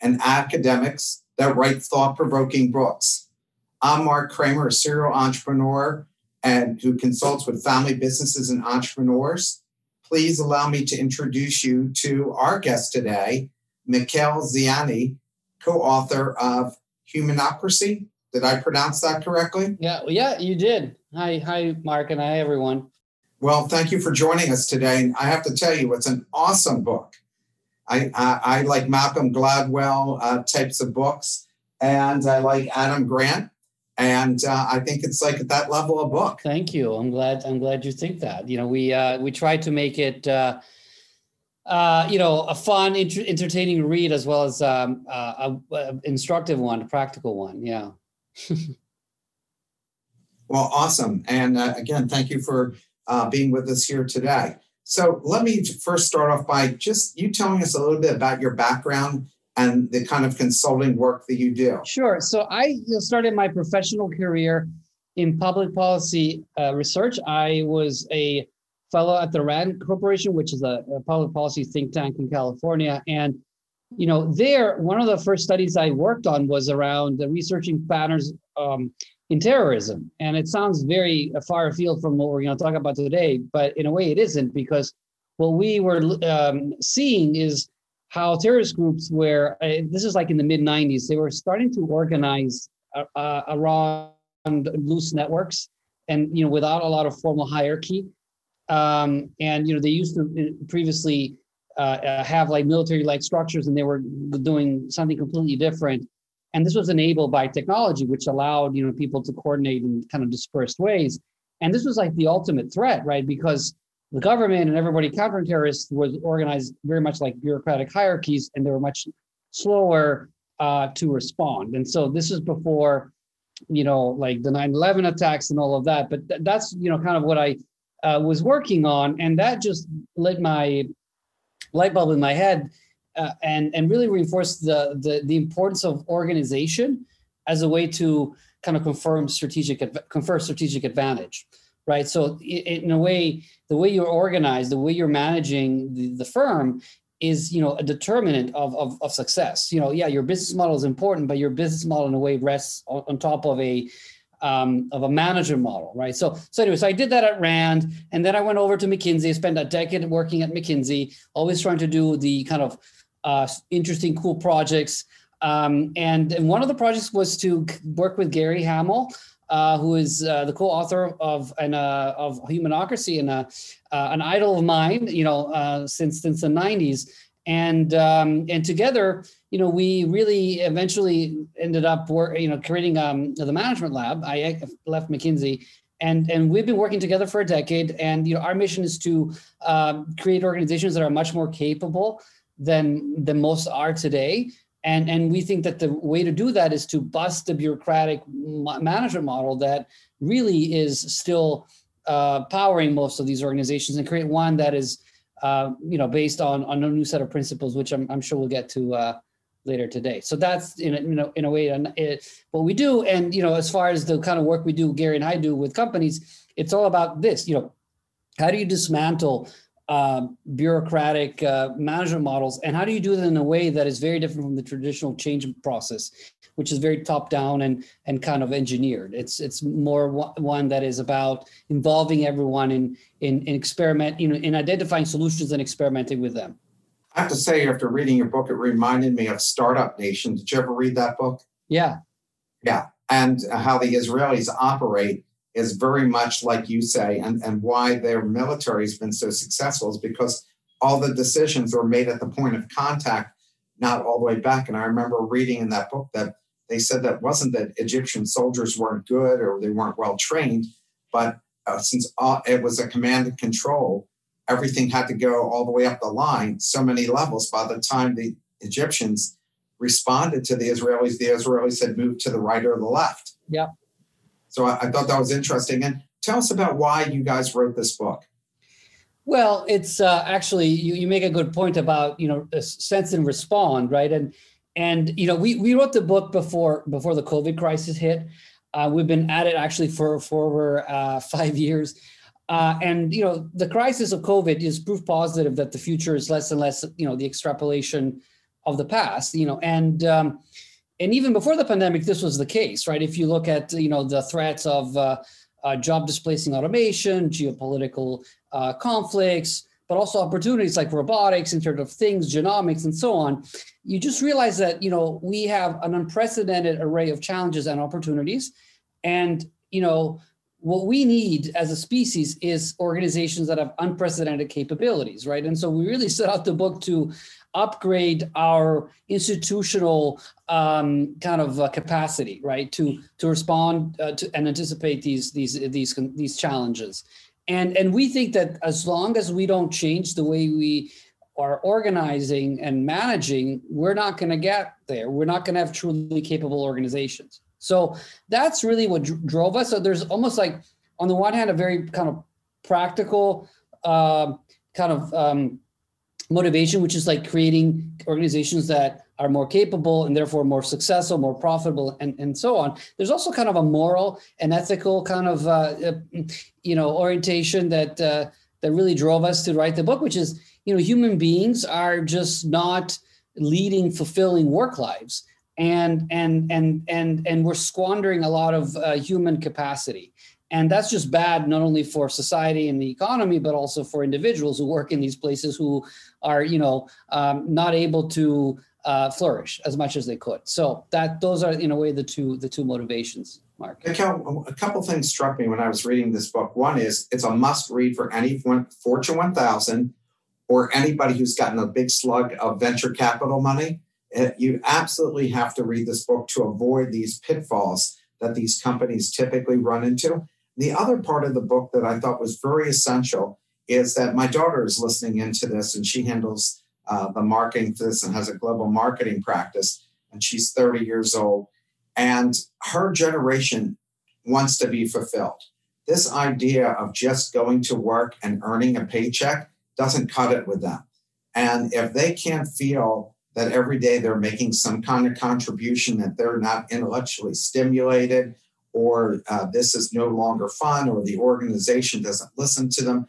and academics that write thought provoking books. I'm Mark Kramer, a serial entrepreneur and who consults with family businesses and entrepreneurs. Please allow me to introduce you to our guest today, Michele Zanini, co author of Humanocracy. Did I pronounce that correctly? Yeah, yeah, you did. Hi, hi, Mark, and hi, everyone. Well, thank you for joining us today. And I have to tell you, it's an awesome book. I, I, I like Malcolm Gladwell uh, types of books, and I like Adam Grant, and uh, I think it's like at that level of book. Thank you. I'm glad. I'm glad you think that. You know, we uh, we try to make it. Uh, uh, you know, a fun, inter- entertaining read as well as um, uh, a, a instructive one, a practical one. Yeah. well, awesome. And uh, again, thank you for uh, being with us here today. So let me first start off by just you telling us a little bit about your background and the kind of consulting work that you do. Sure. So I started my professional career in public policy uh, research. I was a fellow at the RAND Corporation, which is a, a public policy think tank in California. And you know, there, one of the first studies I worked on was around researching patterns um, in terrorism. And it sounds very far afield from what we're going to talk about today, but in a way it isn't because what we were um, seeing is how terrorist groups were, uh, this is like in the mid 90s, they were starting to organize uh, uh, around loose networks and, you know, without a lot of formal hierarchy. Um, and, you know, they used to uh, previously uh, uh, have like military like structures and they were doing something completely different and this was enabled by technology, which allowed you know people to coordinate in kind of dispersed ways. And this was like the ultimate threat, right? Because the government and everybody countering terrorists was organized very much like bureaucratic hierarchies, and they were much slower uh, to respond. And so this is before, you know, like the 9/11 attacks and all of that. But th- that's you know kind of what I uh, was working on, and that just lit my light bulb in my head uh, and and really reinforce the, the the importance of organization as a way to kind of confirm strategic confer strategic advantage right so in a way the way you're organized the way you're managing the, the firm is you know a determinant of, of, of success you know yeah your business model is important but your business model in a way rests on, on top of a um, of a manager model, right? So, so anyway, so I did that at Rand, and then I went over to McKinsey. I spent a decade working at McKinsey, always trying to do the kind of uh, interesting, cool projects. Um, and, and one of the projects was to work with Gary Hamel, uh, who is uh, the co-author of an uh, of Humanocracy and uh, uh, an idol of mine, you know, uh, since since the '90s. And um, and together, you know, we really eventually ended up, work, you know, creating um, the management lab. I left McKinsey and and we've been working together for a decade and you know our mission is to um, create organizations that are much more capable than than most are today. And, and we think that the way to do that is to bust the bureaucratic management model that really is still uh, powering most of these organizations and create one that is uh, you know based on on a new set of principles, which I'm, I'm sure we'll get to uh, later today. So that's in a, you know in a way it, what we do. And you know as far as the kind of work we do, Gary and I do with companies, it's all about this. You know, how do you dismantle uh, bureaucratic uh, management models. And how do you do that in a way that is very different from the traditional change process which is very top down and and kind of engineered? It's it's more one that is about involving everyone in in, in experiment you know in identifying solutions and experimenting with them. I have to say after reading your book it reminded me of startup nation. Did you ever read that book? Yeah. Yeah. And how the israelis operate is very much like you say, and, and why their military has been so successful is because all the decisions were made at the point of contact, not all the way back. And I remember reading in that book that they said that wasn't that Egyptian soldiers weren't good or they weren't well trained, but uh, since all, it was a command and control, everything had to go all the way up the line, so many levels. By the time the Egyptians responded to the Israelis, the Israelis had moved to the right or the left. Yeah. So I, I thought that was interesting. And tell us about why you guys wrote this book. Well, it's uh, actually you, you make a good point about you know sense and respond, right? And and you know we we wrote the book before before the COVID crisis hit. Uh, we've been at it actually for for over uh, five years. Uh, and you know the crisis of COVID is proof positive that the future is less and less you know the extrapolation of the past. You know, and um, and even before the pandemic, this was the case, right? If you look at you know the threats of uh, uh, job displacing automation, geopolitical uh, conflicts, but also opportunities like robotics, Internet of Things, genomics, and so on, you just realize that you know we have an unprecedented array of challenges and opportunities, and you know what we need as a species is organizations that have unprecedented capabilities, right? And so we really set out the book to upgrade our institutional um, kind of uh, capacity, right, to to respond uh, to and anticipate these these these these challenges. And and we think that as long as we don't change the way we are organizing and managing, we're not going to get there. We're not going to have truly capable organizations. So that's really what dr- drove us. So there's almost like, on the one hand, a very kind of practical uh, kind of um, motivation, which is like creating organizations that are more capable and therefore more successful, more profitable, and, and so on. There's also kind of a moral and ethical kind of uh, uh, you know orientation that uh, that really drove us to write the book, which is you know human beings are just not leading fulfilling work lives and and and and and we're squandering a lot of uh, human capacity and that's just bad not only for society and the economy but also for individuals who work in these places who are you know um, not able to uh, flourish as much as they could. So that those are in a way the two the two motivations mark. A couple things struck me when i was reading this book. One is it's a must read for any fortune 1000 or anybody who's gotten a big slug of venture capital money. You absolutely have to read this book to avoid these pitfalls that these companies typically run into the other part of the book that I thought was very essential is that my daughter is listening into this and she handles uh, the marketing for this and has a global marketing practice. And she's 30 years old. And her generation wants to be fulfilled. This idea of just going to work and earning a paycheck doesn't cut it with them. And if they can't feel that every day they're making some kind of contribution, that they're not intellectually stimulated, or uh, this is no longer fun, or the organization doesn't listen to them.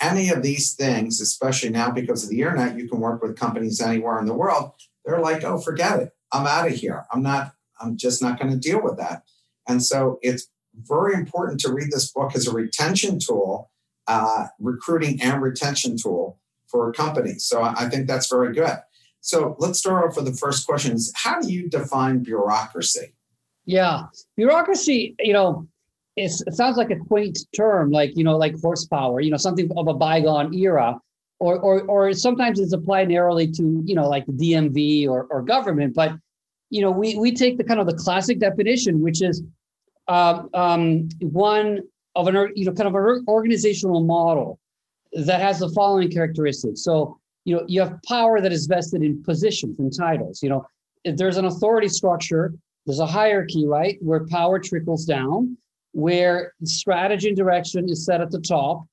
Any of these things, especially now because of the internet, you can work with companies anywhere in the world. They're like, oh, forget it. I'm out of here. I'm not, I'm just not going to deal with that. And so it's very important to read this book as a retention tool, uh, recruiting and retention tool for companies. So I think that's very good. So let's start off with the first question is how do you define bureaucracy? Yeah, bureaucracy. You know, it sounds like a quaint term, like you know, like horsepower. You know, something of a bygone era, or or or sometimes it's applied narrowly to you know, like the DMV or or government. But you know, we we take the kind of the classic definition, which is um, um, one of an you know kind of an organizational model that has the following characteristics. So you know, you have power that is vested in positions and titles. You know, if there's an authority structure there's a hierarchy, right, where power trickles down, where strategy and direction is set at the top,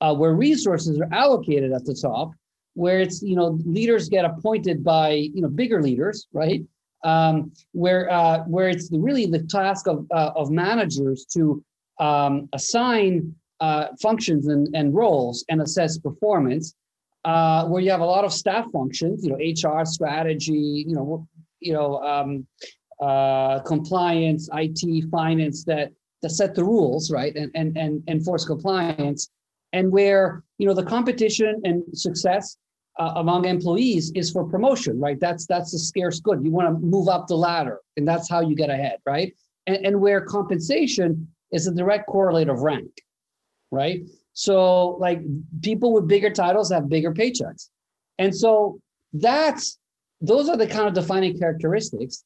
uh, where resources are allocated at the top, where it's you know leaders get appointed by you know bigger leaders, right? Um, where uh, where it's really the task of uh, of managers to um, assign uh, functions and, and roles and assess performance. Uh, where you have a lot of staff functions, you know, HR, strategy, you know, you know, um, uh, compliance, IT, finance that that set the rules, right, and and and enforce compliance, and where you know the competition and success uh, among employees is for promotion, right? That's that's a scarce good. You want to move up the ladder, and that's how you get ahead, right? And, and where compensation is a direct correlate of rank, right? So like people with bigger titles have bigger paychecks, and so that's those are the kind of defining characteristics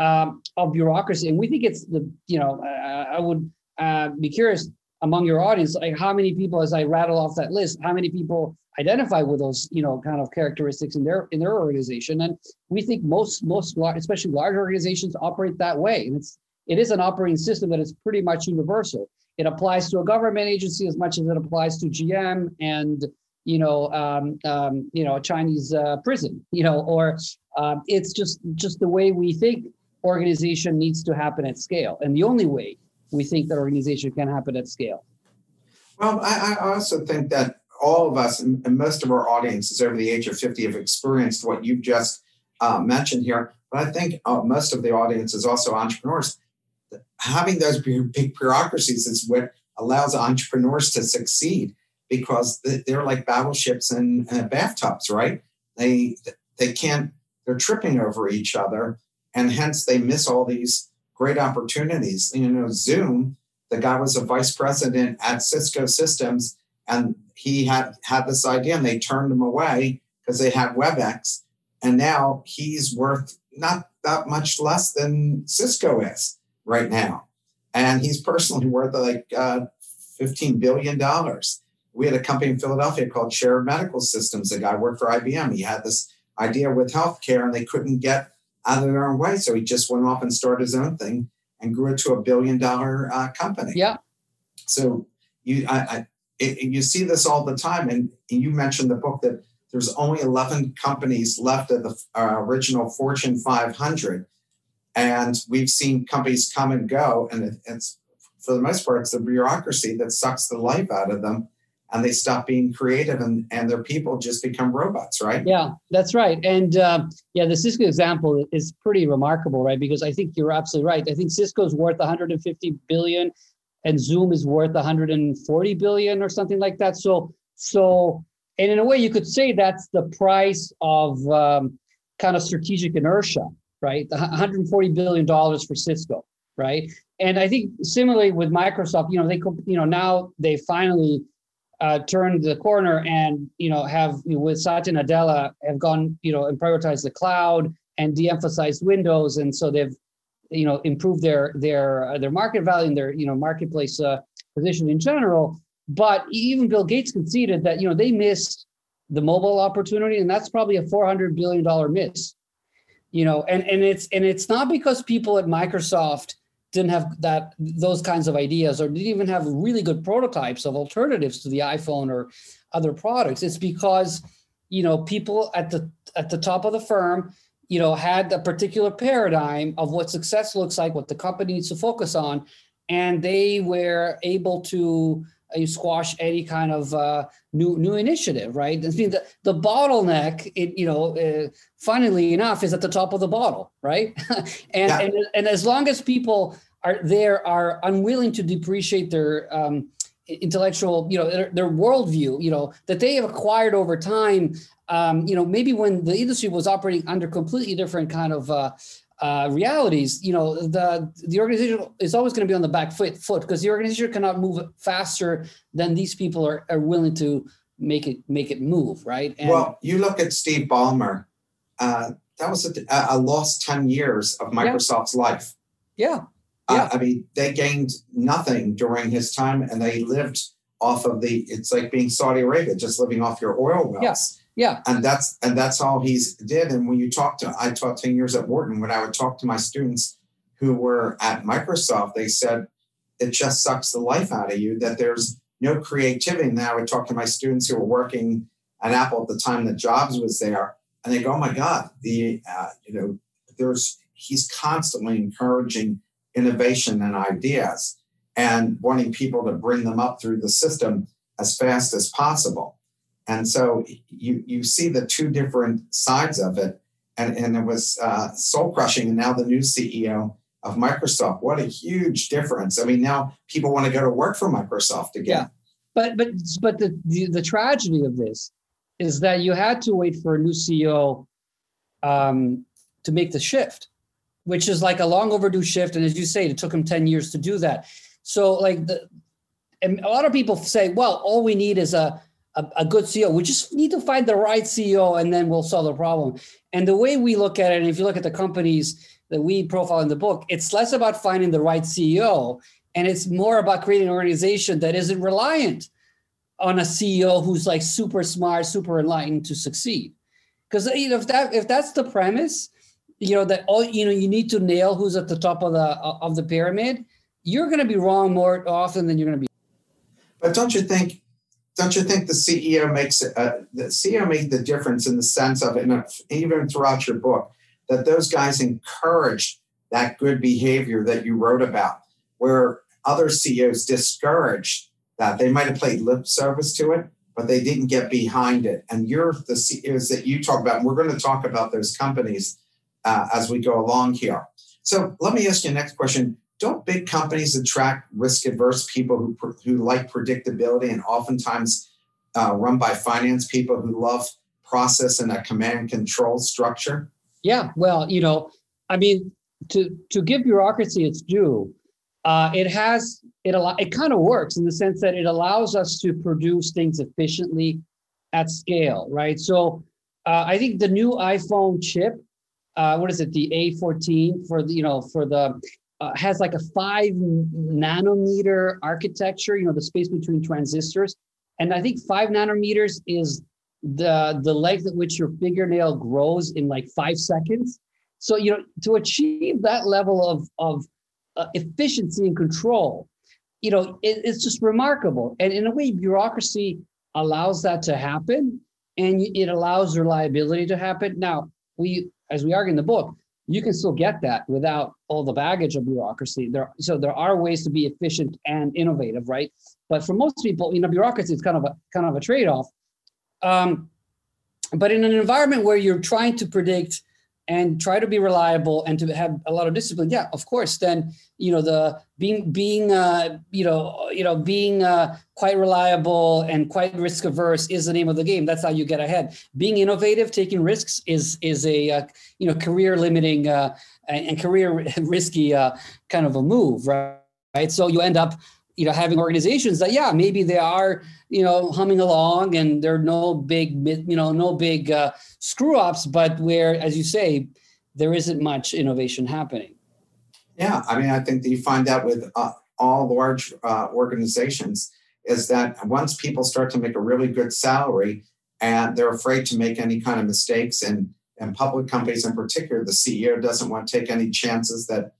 um, of bureaucracy. And we think it's the, you know, uh, I would uh, be curious among your audience, like how many people, as I rattle off that list, how many people identify with those, you know, kind of characteristics in their in their organization? And we think most most especially large organizations operate that way, and it's it is an operating system that is pretty much universal. It applies to a government agency as much as it applies to GM and you know um, um, you know a Chinese uh, prison, you know, or um, it's just just the way we think organization needs to happen at scale, and the only way we think that organization can happen at scale. Well, I, I also think that all of us and, most of our audiences over the age of 50 have experienced what you've just uh, mentioned here. But I think uh, most of the audience is also entrepreneurs. Having those big bureaucracies is what allows entrepreneurs to succeed because they're like battleships and bathtubs, right? They they can't. They're tripping over each other, and hence they miss all these great opportunities. You know, Zoom, the guy was a vice president at Cisco Systems, and he had had this idea, and they turned him away because they had WebEx, and now he's worth not that much less than Cisco is right now, and he's personally worth like uh, fifteen billion dollars. We had a company in Philadelphia called Shared Medical Systems. A guy worked for IBM. He had this idea with healthcare, and they couldn't get out of their own way. So he just went off and started his own thing and grew it to a billion dollar uh, company. Yeah. So you I, I it, you see this all the time, and, and, you mentioned the book that there's only 11 companies left of the uh, original Fortune 500, and we've seen companies come and go, and it, it's for the most part it's the bureaucracy that sucks the life out of them and they stop being creative and, and their people just become robots, right? Yeah, that's right. And uh, yeah, the Cisco example is pretty remarkable, right? Because I think you're absolutely right. I think Cisco's worth 150 billion and Zoom is worth 140 billion or something like that. So, so, and in a way, you could say that's the price of um, kind of strategic inertia, right? 140 billion dollars for Cisco, right? And I think similarly with Microsoft, you know, they, you know, now they finally uh, turned the corner and you know have you with Satya Nadella have gone you know and prioritized the cloud and de-emphasized Windows, and so they've you know improved their their uh, their market value and their you know marketplace uh, position in general. But even Bill Gates conceded that you know they missed the mobile opportunity, and that's probably a four hundred billion dollar miss. You know, and and it's and it's not because people at Microsoft didn't have that those kinds of ideas or didn't even have really good prototypes of alternatives to the iphone or other products. It's because you know people at the at the top of the firm you know had a particular paradigm of what success looks like what the company needs to focus on and they were able to uh, squash any kind of uh, new new initiative, right? I mean, the, the bottleneck, it, you know, uh, funnily enough, is at the top of the bottle, right? and, yeah. and and as long as people are there are unwilling to depreciate their um, intellectual, you know, their, their worldview, you know, that they have acquired over time. Um, you know, maybe when the industry was operating under completely different kind of uh, uh, realities, you know, the the organization is always going to be on the back foot foot because the organization cannot move faster than these people are, are willing to make it make it move, right? And well, you look at Steve Ballmer. Uh, that was a, a, lost ten years of Microsoft's yeah. life. Yeah. Uh, yeah. I mean, they gained nothing during his time, and they lived off of the. It's like being Saudi Arabia, just living off your oil wells. Yeah. Yeah. And that's and that's all he's did. And when you talk to I taught 10 years at Wharton, when I would talk to my students who were at Microsoft, they said it just sucks the life out of you that there's no creativity. And then I would talk to my students who were working at Apple at the time that Jobs was there, and they go, "Oh my God, the uh, you know, there's he's constantly encouraging innovation and ideas and wanting people to bring them up through the system as fast as possible." And so you you see the two different sides of it, and and it was uh, soul crushing. And now the new CEO of Microsoft, what a huge difference! I mean, now people want to go to work for Microsoft again. Yeah. But but but the, the the tragedy of this is that you had to wait for a new CEO um, to make the shift, which is like a long overdue shift. And as you say, it took him 10 years to do that. So like the and a lot of people say, well, all we need is a a, a, good CEO. We just need to find the right CEO and then we'll solve the problem. And the way we look at it, and if you look at the companies that we profile in the book, it's less about finding the right CEO and it's more about creating an organization that isn't reliant on a CEO who's like super smart, super enlightened to succeed. Because you know, if that if that's the premise, you know that all you know you need to nail who's at the top of the of the pyramid. You're going to be wrong more often than you're going to be. But don't you think? Don't you think the CEO makes uh, the CEO made the difference in the sense of, and even throughout your book, that those guys encouraged that good behavior that you wrote about, where other CEOs discouraged that. They might have played lip service to it, but they didn't get behind it. And you're the CEOs that you talk about, and we're going to talk about those companies uh, as we go along here. So let me ask you next question. Don't big companies attract risk adverse people who, who like predictability and oftentimes uh, run by finance people who love process and a command control structure? Yeah, well, you know, I mean, to to give bureaucracy its due, uh, it has it it kind of works in the sense that it allows us to produce things efficiently at scale, right? So uh, I think the new iPhone chip, uh, what is it, the A14 for the you know for the uh, has like a five nanometer architecture, you know, the space between transistors, and I think five nanometers is the the length at which your fingernail grows in like five seconds. So you know to achieve that level of of uh, efficiency and control, you know it, it's just remarkable. And in a way, bureaucracy allows that to happen, and it allows reliability to happen. Now we, as we argue in the book, you can still get that without all the baggage of bureaucracy. There, so there are ways to be efficient and innovative, right? But for most people, you know, bureaucracy is kind of a kind of a trade-off. Um, but in an environment where you're trying to predict and try to be reliable and to have a lot of discipline. Yeah of course then you know the being being uh, you know you know being uh, quite reliable and quite risk averse is the name of the game. That's how you get ahead. Being innovative taking risks is is a uh, you know career limiting uh, and, career risky uh, kind of a move right right? So you end up you know having organizations that yeah maybe they are you know humming along and there are no big you know no big uh, screw ups but where as you say there isn't much innovation happening. Yeah i mean i think that you find that with uh, all large uh, organizations is that once people start to make a really good salary and they're afraid to make any kind of mistakes and and public companies in particular the ceo doesn't want to take any chances that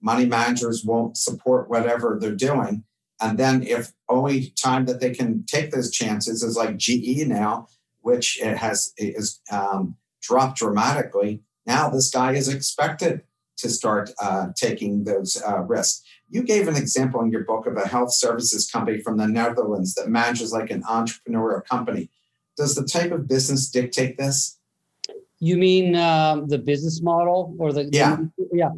money managers won't support whatever they're doing and then if only time that they can take those chances is like GE now, which it has is um, dropped dramatically. Now this guy is expected to start uh, taking those uh, risks. You gave an example in your book of a health services company from the Netherlands that manages like an entrepreneurial company. Does the type of business dictate this? You mean uh, the business model or the yeah the, yeah?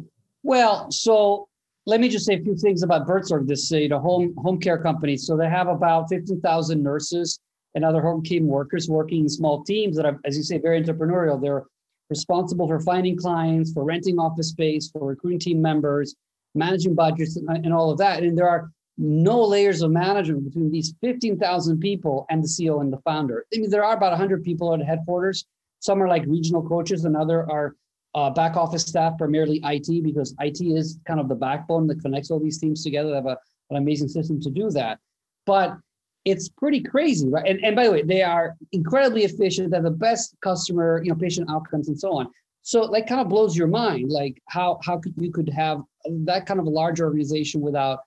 Well, so let me just say a few things about Buurtzorg, this you know, home home care company. So they have about 15,000 nurses and other home care workers working in small teams that are, as you say, very entrepreneurial. They're responsible for finding clients, for renting office space, for recruiting team members, managing budgets, and, and all of that. And there are no layers of management between these 15,000 people and the CEO and the founder. I mean, there are about 100 people at headquarters. Some are like regional coaches, and other are uh, back office staff, primarily IT, because IT is kind of the backbone that connects all these teams together. They have a, an amazing system to do that. But it's pretty crazy, right? And, and by the way, they are incredibly efficient. They have the best customer, you know, patient outcomes and so on. So like kind of blows your mind, like how how could you could have that kind of a large organization without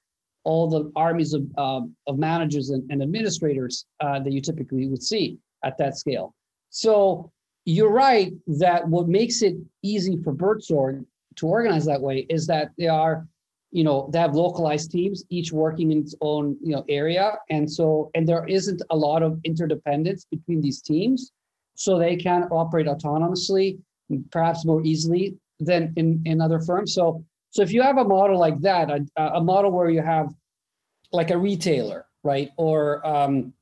all the armies of uh, of managers and, and administrators uh, that you typically would see at that scale. So you're right that what makes it easy for Buurtzorg to organize that way is that they are, you know, they have localized teams, each working in its own, you know, area. And so, and there isn't a lot of interdependence between these teams. So they can operate autonomously, perhaps more easily than in, in other firms. So, so if you have a model like that, a, a model where you have like a retailer, right? Or, um,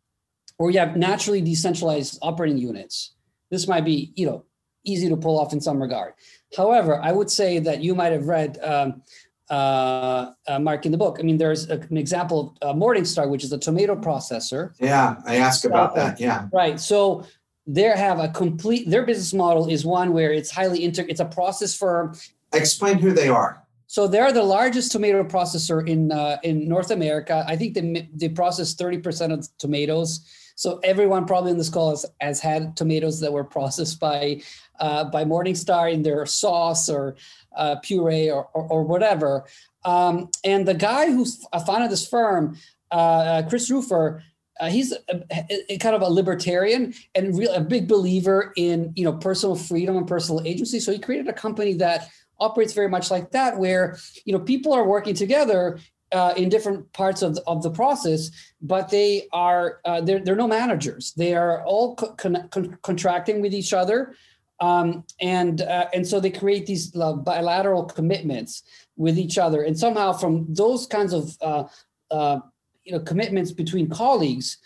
or you have naturally decentralized operating units this might be, you know, easy to pull off in some regard. However, I would say that you might have read um, uh, uh, Mark in the book. I mean, there's a, an example of uh, Morningstar, which is a tomato processor. Yeah, I asked about that. Yeah. Right. So they have a complete. Their business model is one where it's highly inter. It's a process firm. Explain who they are. So they're the largest tomato processor in uh, in North America. I think they they process thirty percent of tomatoes. So everyone probably in this call has, has had tomatoes that were processed by uh, by Morningstar in their sauce or uh, puree or, or, or whatever. Um, and the guy who founded this firm, uh, Chris Rufer, uh, he's a, a, kind of a libertarian and real, a big believer in you know personal freedom and personal agency. So he created a company that operates very much like that, where you know people are working together uh, in different parts of the, of the process, but they are uh, they're, they're no managers. They are all con- con- contracting with each other, um, and uh, and so they create these uh, bilateral commitments with each other, and somehow from those kinds of uh, uh, you know commitments between colleagues,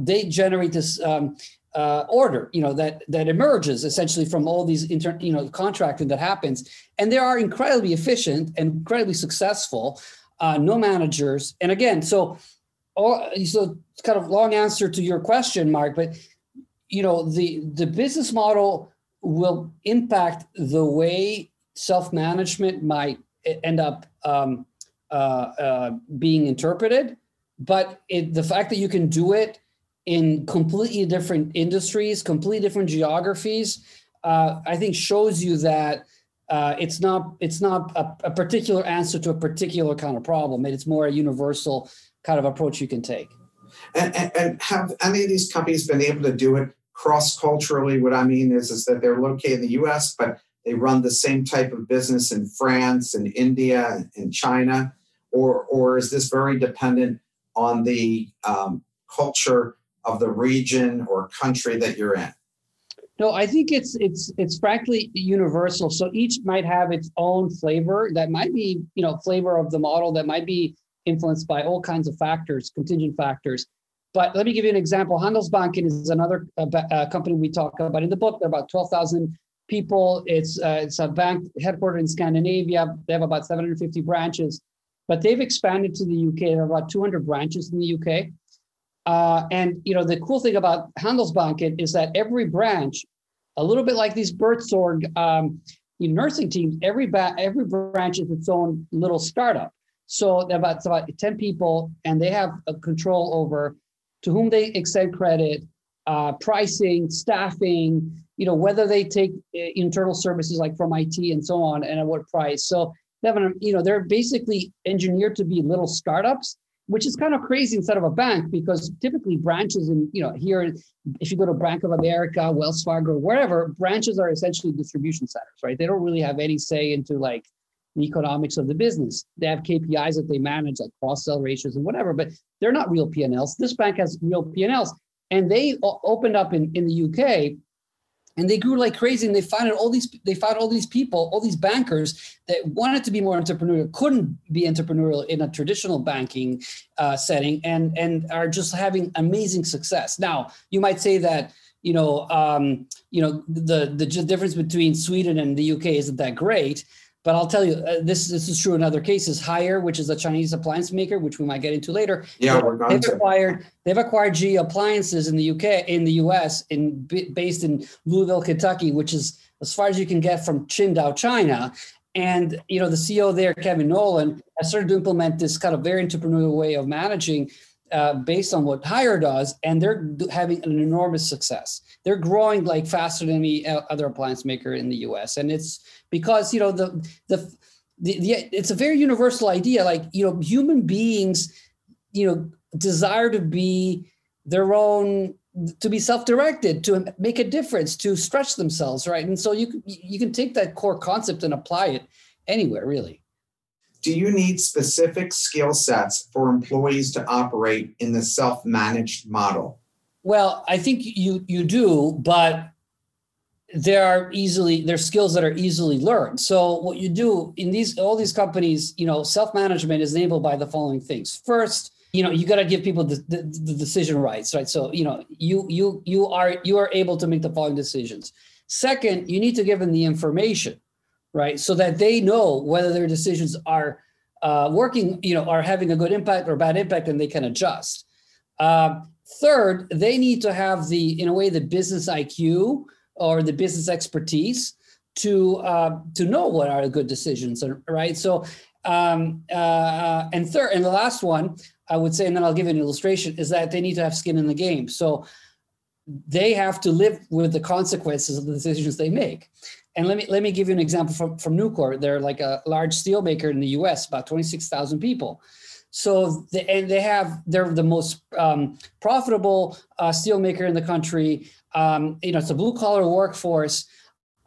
they generate this. Um, uh, order, you know, that that emerges essentially from all these inter, you know, contracting that happens, and they are incredibly efficient and incredibly successful. Uh, no managers, and again, so all so it's kind of long answer to your question, Mark, but you know, the the business model will impact the way self management might end up um, uh, uh, being interpreted, but it, the fact that you can do it in completely different industries, completely different geographies, uh, I think shows you that uh, it's not it's not a, a, particular answer to a particular kind of problem. It's more a universal kind of approach you can take. And, and, and have any of these companies been able to do it cross culturally? What I mean is is that they're located in the U.S., but they run the same type of business in France and India and China, or or is this very dependent on the um, culture of the region or country that you're in? No, I think it's it's it's frankly universal. So each might have its own flavor that might be, you know, flavor of the model that might be influenced by all kinds of factors, contingent factors. But let me give you an example. Handelsbanken is another uh, uh, company we talk about in the book. They're about 12,000 people. It's uh, it's a bank headquartered in Scandinavia. They have about 750 branches, but they've expanded to the UK. They have about 200 branches in the UK. Uh, and you know the cool thing about Handelsbanken is that every branch, a little bit like these Buurtzorg um, nursing teams, every ba- every branch is its own little startup. So about it's about 10 people, and they have a control over to whom they extend credit, uh, pricing, staffing, you know, whether they take uh, internal services like from IT and so on, and at what price. So you know, they're basically engineered to be little startups which is kind of crazy instead of a bank because typically branches in you know here if you go to bank of america wells fargo wherever branches are essentially distribution centers right? They don't really have any say into like the economics of the business. They have kpis that they manage like cross sell ratios and whatever but they're not real p&l's this bank has real p&l's and they opened up in, in the uk and they grew like crazy and they found all these they found all these people all these bankers that wanted to be more entrepreneurial couldn't be entrepreneurial in a traditional banking uh, setting and and are just having amazing success. Now you might say that you know um, you know the the difference between sweden and the uk isn't that great but I'll tell you, uh, this this is true in other cases. Haier, which is a Chinese appliance maker, which we might get into later. Yeah, we're they've to. acquired they've acquired GE Appliances in the UK, in the US, in based in Louisville, Kentucky, which is as far as you can get from Qingdao, China. And you know, the CEO there, Kevin Nolan, has started to implement this kind of very entrepreneurial way of managing uh, based on what Haier does, and they're having an enormous success. They're growing like faster than any other appliance maker in the U.S. And it's because you know the the the, the it's a very universal idea. Like you know, human beings, you know, desire to be their own to be self-directed to make a difference to stretch themselves right and so you you can take that core concept and apply it anywhere really do you need specific skill sets for employees to operate in the self-managed model? Well, I think you you do, but there are easily there's skills that are easily learned. So what you do in these all these companies, you know, self-management is enabled by the following things. First, you know, you got to give people the, the, the decision rights, right? So, you know, you you you are you are able to make the following decisions. Second, you need to give them the information right? So that they know whether their decisions are uh, working, you know, are having a good impact or bad impact, and they can adjust. Uh, third, they need to have the, in a way, the business IQ or the business expertise to uh, to know what are good decisions, right? So, um, uh, and third, and the last one I would say, and then I'll give an illustration, is that they need to have skin in the game. So they have to live with the consequences of the decisions they make. And let me let me give you an example from, from Nucor. They're like a large steel maker in the US, about 26,000 people. So and they have they're the most um, profitable uh, steel maker in the country. Um, you know, it's a blue collar workforce,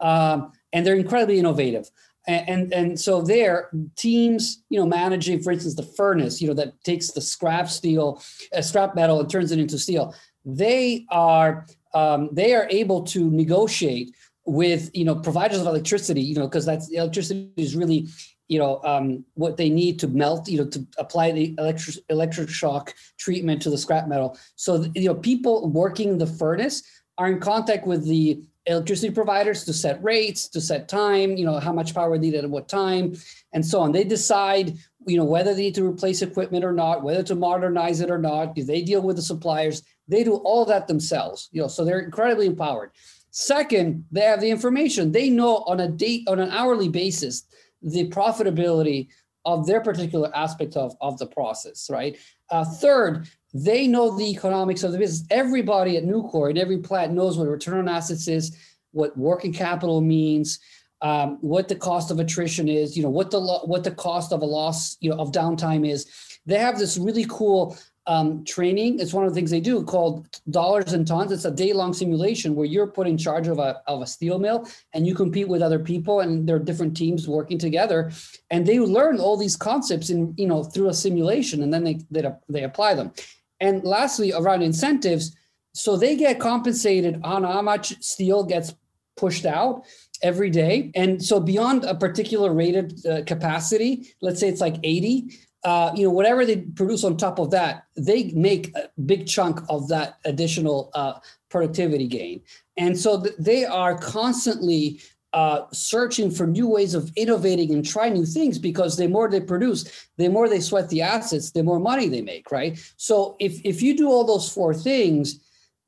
um, and they're incredibly innovative. And, and, and so there teams you know managing for instance the furnace you know that takes the scrap steel uh, scrap metal and turns it into steel they are um, they are able to negotiate with you know providers of electricity you know because that's electricity is really you know um, what they need to melt you know to apply the electric electric shock treatment to the scrap metal. So you know people working the furnace are in contact with the electricity providers to set rates to set time you know how much power needed at what time and so on. They decide you know whether they need to replace equipment or not whether to modernize it or not. Do they deal with the suppliers? They do all that themselves you know so they're incredibly empowered Second, they have the information. They know on a date on an hourly basis the profitability of their particular aspect of, of the process, right? Uh, third, they know the economics of the business. Everybody at Nucor and every plant knows what return on assets is, what working capital means, um, what the cost of attrition is, you know, what the lo- what the cost of a loss, you know, of downtime is. They have this really cool um, training. It's one of the things they do called dollars and tons. It's a day long simulation where you're put in charge of a, of a steel mill and you compete with other people and there are different teams working together. And they learn all these concepts in, you know, through a simulation and then they, they, they apply them. And lastly, around incentives. So they get compensated on how much steel gets pushed out every day. And so beyond a particular rated uh, capacity, let's say it's like 80, uh, you know, whatever they produce on top of that, they make a big chunk of that additional uh, productivity gain. And so th- they are constantly uh, searching for new ways of innovating and try new things because the more they produce, the more they sweat the assets, the more money they make, right? So if if you do all those four things,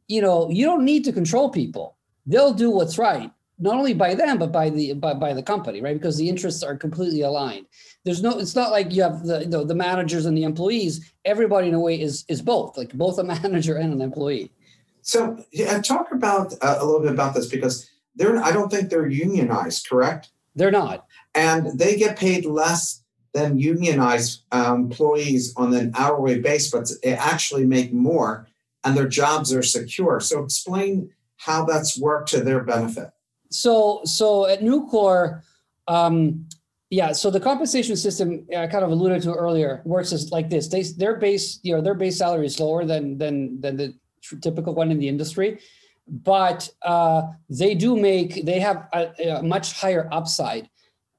you know, you don't need to control people. They'll do what's right not only by them but by the by, by the company right because the interests are completely aligned there's no it's not like you have the you know, the managers and the employees. Everybody in a way is is both like both a manager and an employee. So yeah, talk about uh, a little bit about this because they're i don't think they're unionized correct? They're not. And they get paid less than unionized um, employees on an hourly basis but they actually make more and their jobs are secure. So explain how that's worked to their benefit. So so at Nucor, um, yeah. So the compensation system I kind of alluded to earlier works as like this. They their base you know their base salary is lower than than than the typical one in the industry, but uh, they do make they have a, a much higher upside.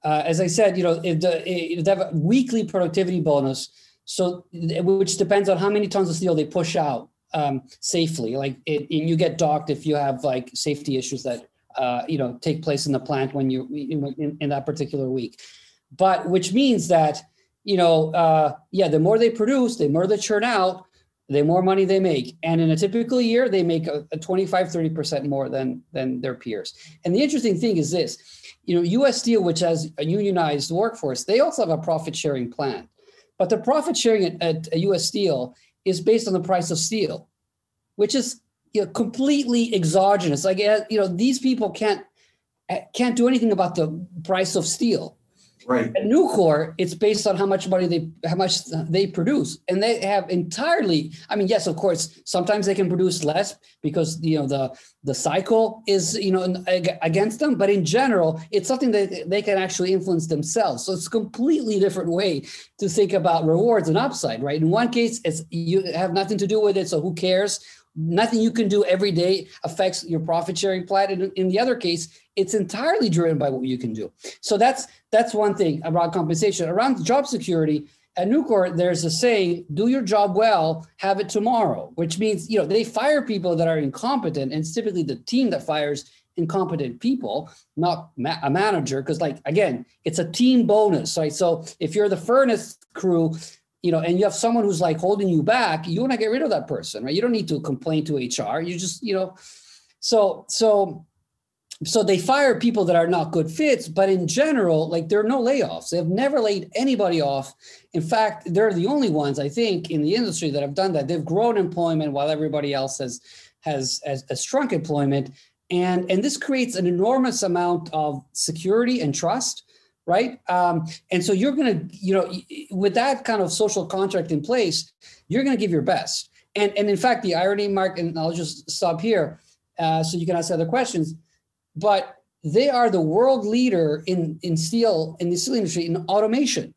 Uh, as I said, you know, they have a weekly productivity bonus, so which depends on how many tons of steel they push out um, safely. Like, it, and you get docked if you have like safety issues that uh, you know take place in the plant when you in, in that particular week but which means that you know uh, yeah the more they produce the more they churn out the more money they make and in a typical year they make a, a 25 30% more than than their peers and the interesting thing is this you know us steel which has a unionized workforce they also have a profit sharing plan but the profit sharing at, at us steel is based on the price of steel which is you know, completely exogenous. Like uh, you know, these people can't uh, can't do anything about the price of steel. Right. At Nucor, it's based on how much money they how much they produce, and they have entirely. I mean, yes, of course, sometimes they can produce less because you know the the cycle is you know against them. But in general, it's something that they can actually influence themselves. So it's a completely different way to think about rewards and upside. Right. In one case, it's you have nothing to do with it, so who cares? Nothing you can do every day affects your profit sharing plan and in the other case it's entirely driven by what you can do so that's that's one thing around compensation around job security at Nucor, there's a saying, do your job well, have it tomorrow, which means, you know, they fire people that are incompetent. And it's typically the team that fires incompetent people, not ma- a manager. Cause like, again, it's a team bonus, right? So if you're the furnace crew, you know, and you have someone who's like holding you back, you want to get rid of that person, right? You don't need to complain to HR. You just, you know, so so so they fire people that are not good fits, but in general, like there are no layoffs. They've never laid anybody off. In fact, they're the only ones I think in the industry that have done that. They've grown employment while everybody else has has has, has shrunk employment, and and this creates an enormous amount of security and trust, right? Um, and so you're gonna, you know, with that kind of social contract in place, you're gonna give your best. And and in fact, the irony, Mark, and I'll just stop here, uh, so you can ask other questions but they are the world leader in, in steel, in the steel industry, in automation.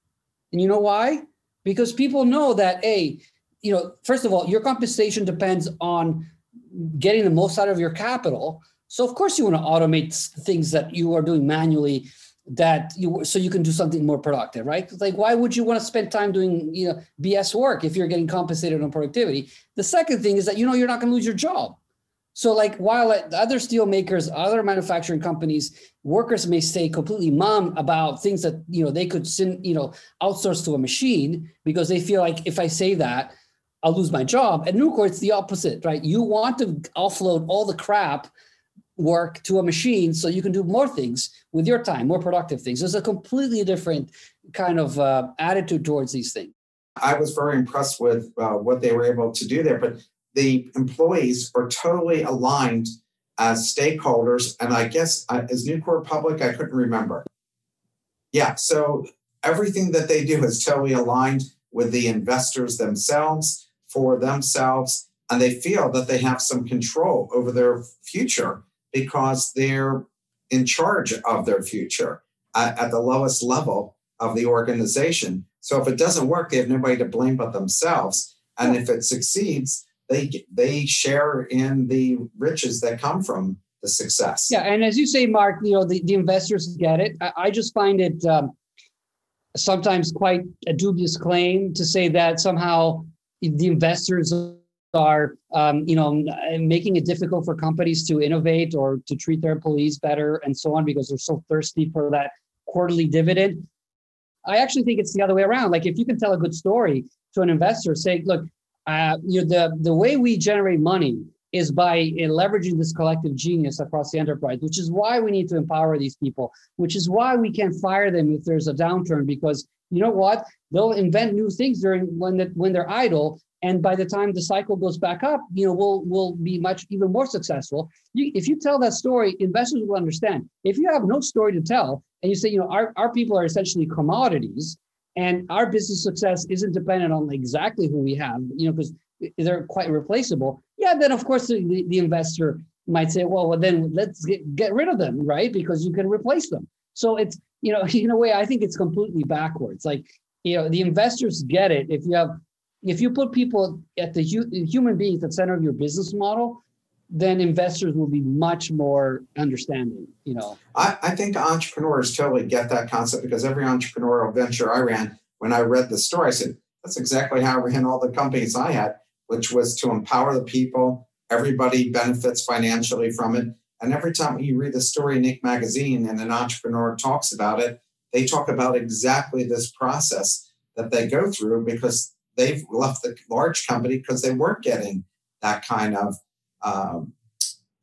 And you know why? Because people know that, a, you know, first of all, your compensation depends on getting the most out of your capital. So of course you want to automate things that you are doing manually that you so you can do something more productive, right? Like why would you want to spend time doing you know BS work if you're getting compensated on productivity? The second thing is that you know you're not going to lose your job. So, like, while other steel makers, other manufacturing companies, workers may stay completely mum about things that you know they could send, you know, outsource to a machine because they feel like if I say that, I'll lose my job. At Nucor, it's the opposite, right? You want to offload all the crap work to a machine so you can do more things with your time, more productive things. There's a completely different kind of uh, attitude towards these things. I was very impressed with uh, what they were able to do there, but the employees are totally aligned as stakeholders. And I guess uh, is Nucor public? I couldn't remember. Yeah, so everything that they do is totally aligned with the investors themselves for themselves. And they feel that they have some control over their future because they're in charge of their future at, at the lowest level of the organization. So if it doesn't work, they have nobody to blame but themselves. And if it succeeds, they they share in the riches that come from the success. Yeah, and as you say, Mark, you know the, the investors get it. I, I just find it um, sometimes quite a dubious claim to say that somehow the investors are um, you know making it difficult for companies to innovate or to treat their employees better and so on because they're so thirsty for that quarterly dividend. I actually think it's the other way around. Like if you can tell a good story to an investor, say, look, uh, you know, the, the way we generate money is by uh, leveraging this collective genius across the enterprise, which is why we need to empower these people, which is why we can't fire them if there's a downturn, because you know what? They'll invent new things during when, when they're idle. And by the time the cycle goes back up, you know, we'll, we'll be much even more successful. You, if you tell that story, investors will understand. If you have no story to tell and you say, you know, our, our people are essentially commodities, and our business success isn't dependent on exactly who we have, you know, because they're quite replaceable. Yeah, then of course the, the investor might say, well, well, then let's get, get rid of them, right? Because you can replace them. So it's, you know, in a way, I think it's completely backwards. Like, you know, the investors get it. If you have, if you put people at the hu- human beings at the center of your business model, then investors will be much more understanding you know? I, I think entrepreneurs totally get that concept because every entrepreneurial venture i ran when i read the story i said that's exactly how i ran all the companies i had which was to empower the people. Everybody benefits financially from it. And every time you read the story in Inc. magazine and an entrepreneur talks about it they talk about exactly this process that they go through because they've left the large company because they weren't getting that kind of um,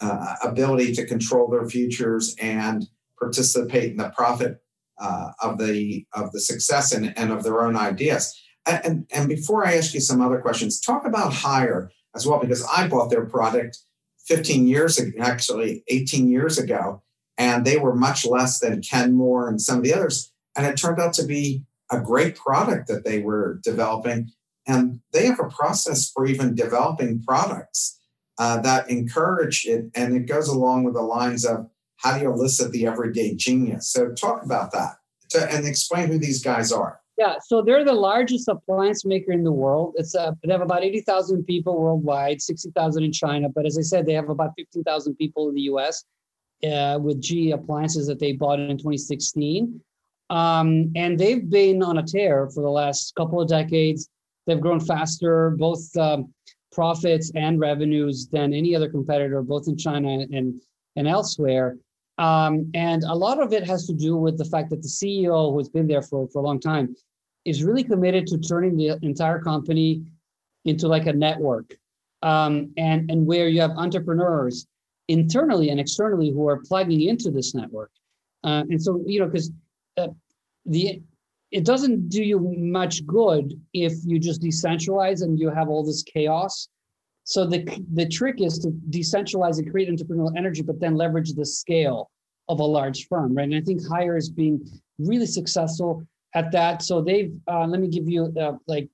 uh, ability to control their futures and participate in the profit uh, of the of the success and, and of their own ideas. And, and, and before I ask you some other questions, talk about Haier as well, because I bought their product 15 years ago, actually 18 years ago, and they were much less than Kenmore and some of the others. And it turned out to be a great product that they were developing. And they have a process for even developing products uh, that encourage it. And it goes along with the lines of how do you elicit the everyday genius? So talk about that to, and explain who these guys are. Yeah, so they're the largest appliance maker in the world. It's uh, they have about eighty thousand people worldwide, sixty thousand in China. But as I said, they have about fifteen thousand people in the U.S. Uh, with GE appliances that they bought in 2016, um, and they've been on a tear for the last couple of decades. They've grown faster, both um, profits and revenues than any other competitor, both in China and, and elsewhere. Um, and a lot of it has to do with the fact that the CEO, who's been there for, for a long time, is really committed to turning the entire company into like a network. Um, and, and where you have entrepreneurs internally and externally who are plugging into this network. Uh, and so, you know, because uh, the it doesn't do you much good if you just decentralize and you have all this chaos. So the the trick is to decentralize and create entrepreneurial energy, but then leverage the scale of a large firm, right? And I think Haier is being really successful at that. So they've uh, let me give you uh, like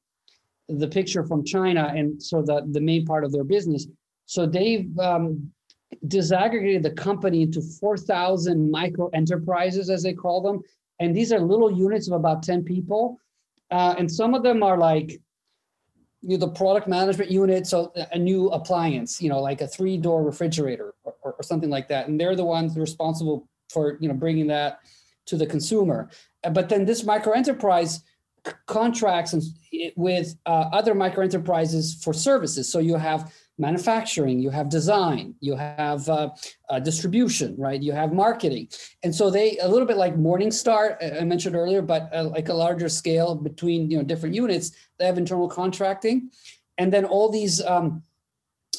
the picture from China, and so the the main part of their business. So they've um, disaggregated the company into 4,000 micro enterprises, as they call them. And these are little units of about 10 people. Uh, and some of them are like you know, the product management unit, so a new appliance, you know, like a three door refrigerator or, or, or, something like that. And they're the ones responsible for, you know, bringing that to the consumer. Uh, but then this micro enterprise contracts with uh, other micro enterprises for services. So you have manufacturing, you have design, you have uh, uh, distribution, right? You have marketing. And so they, a little bit like Morningstar, I mentioned earlier, but uh, like a larger scale between, you know, different units, they have internal contracting. And then all these, um,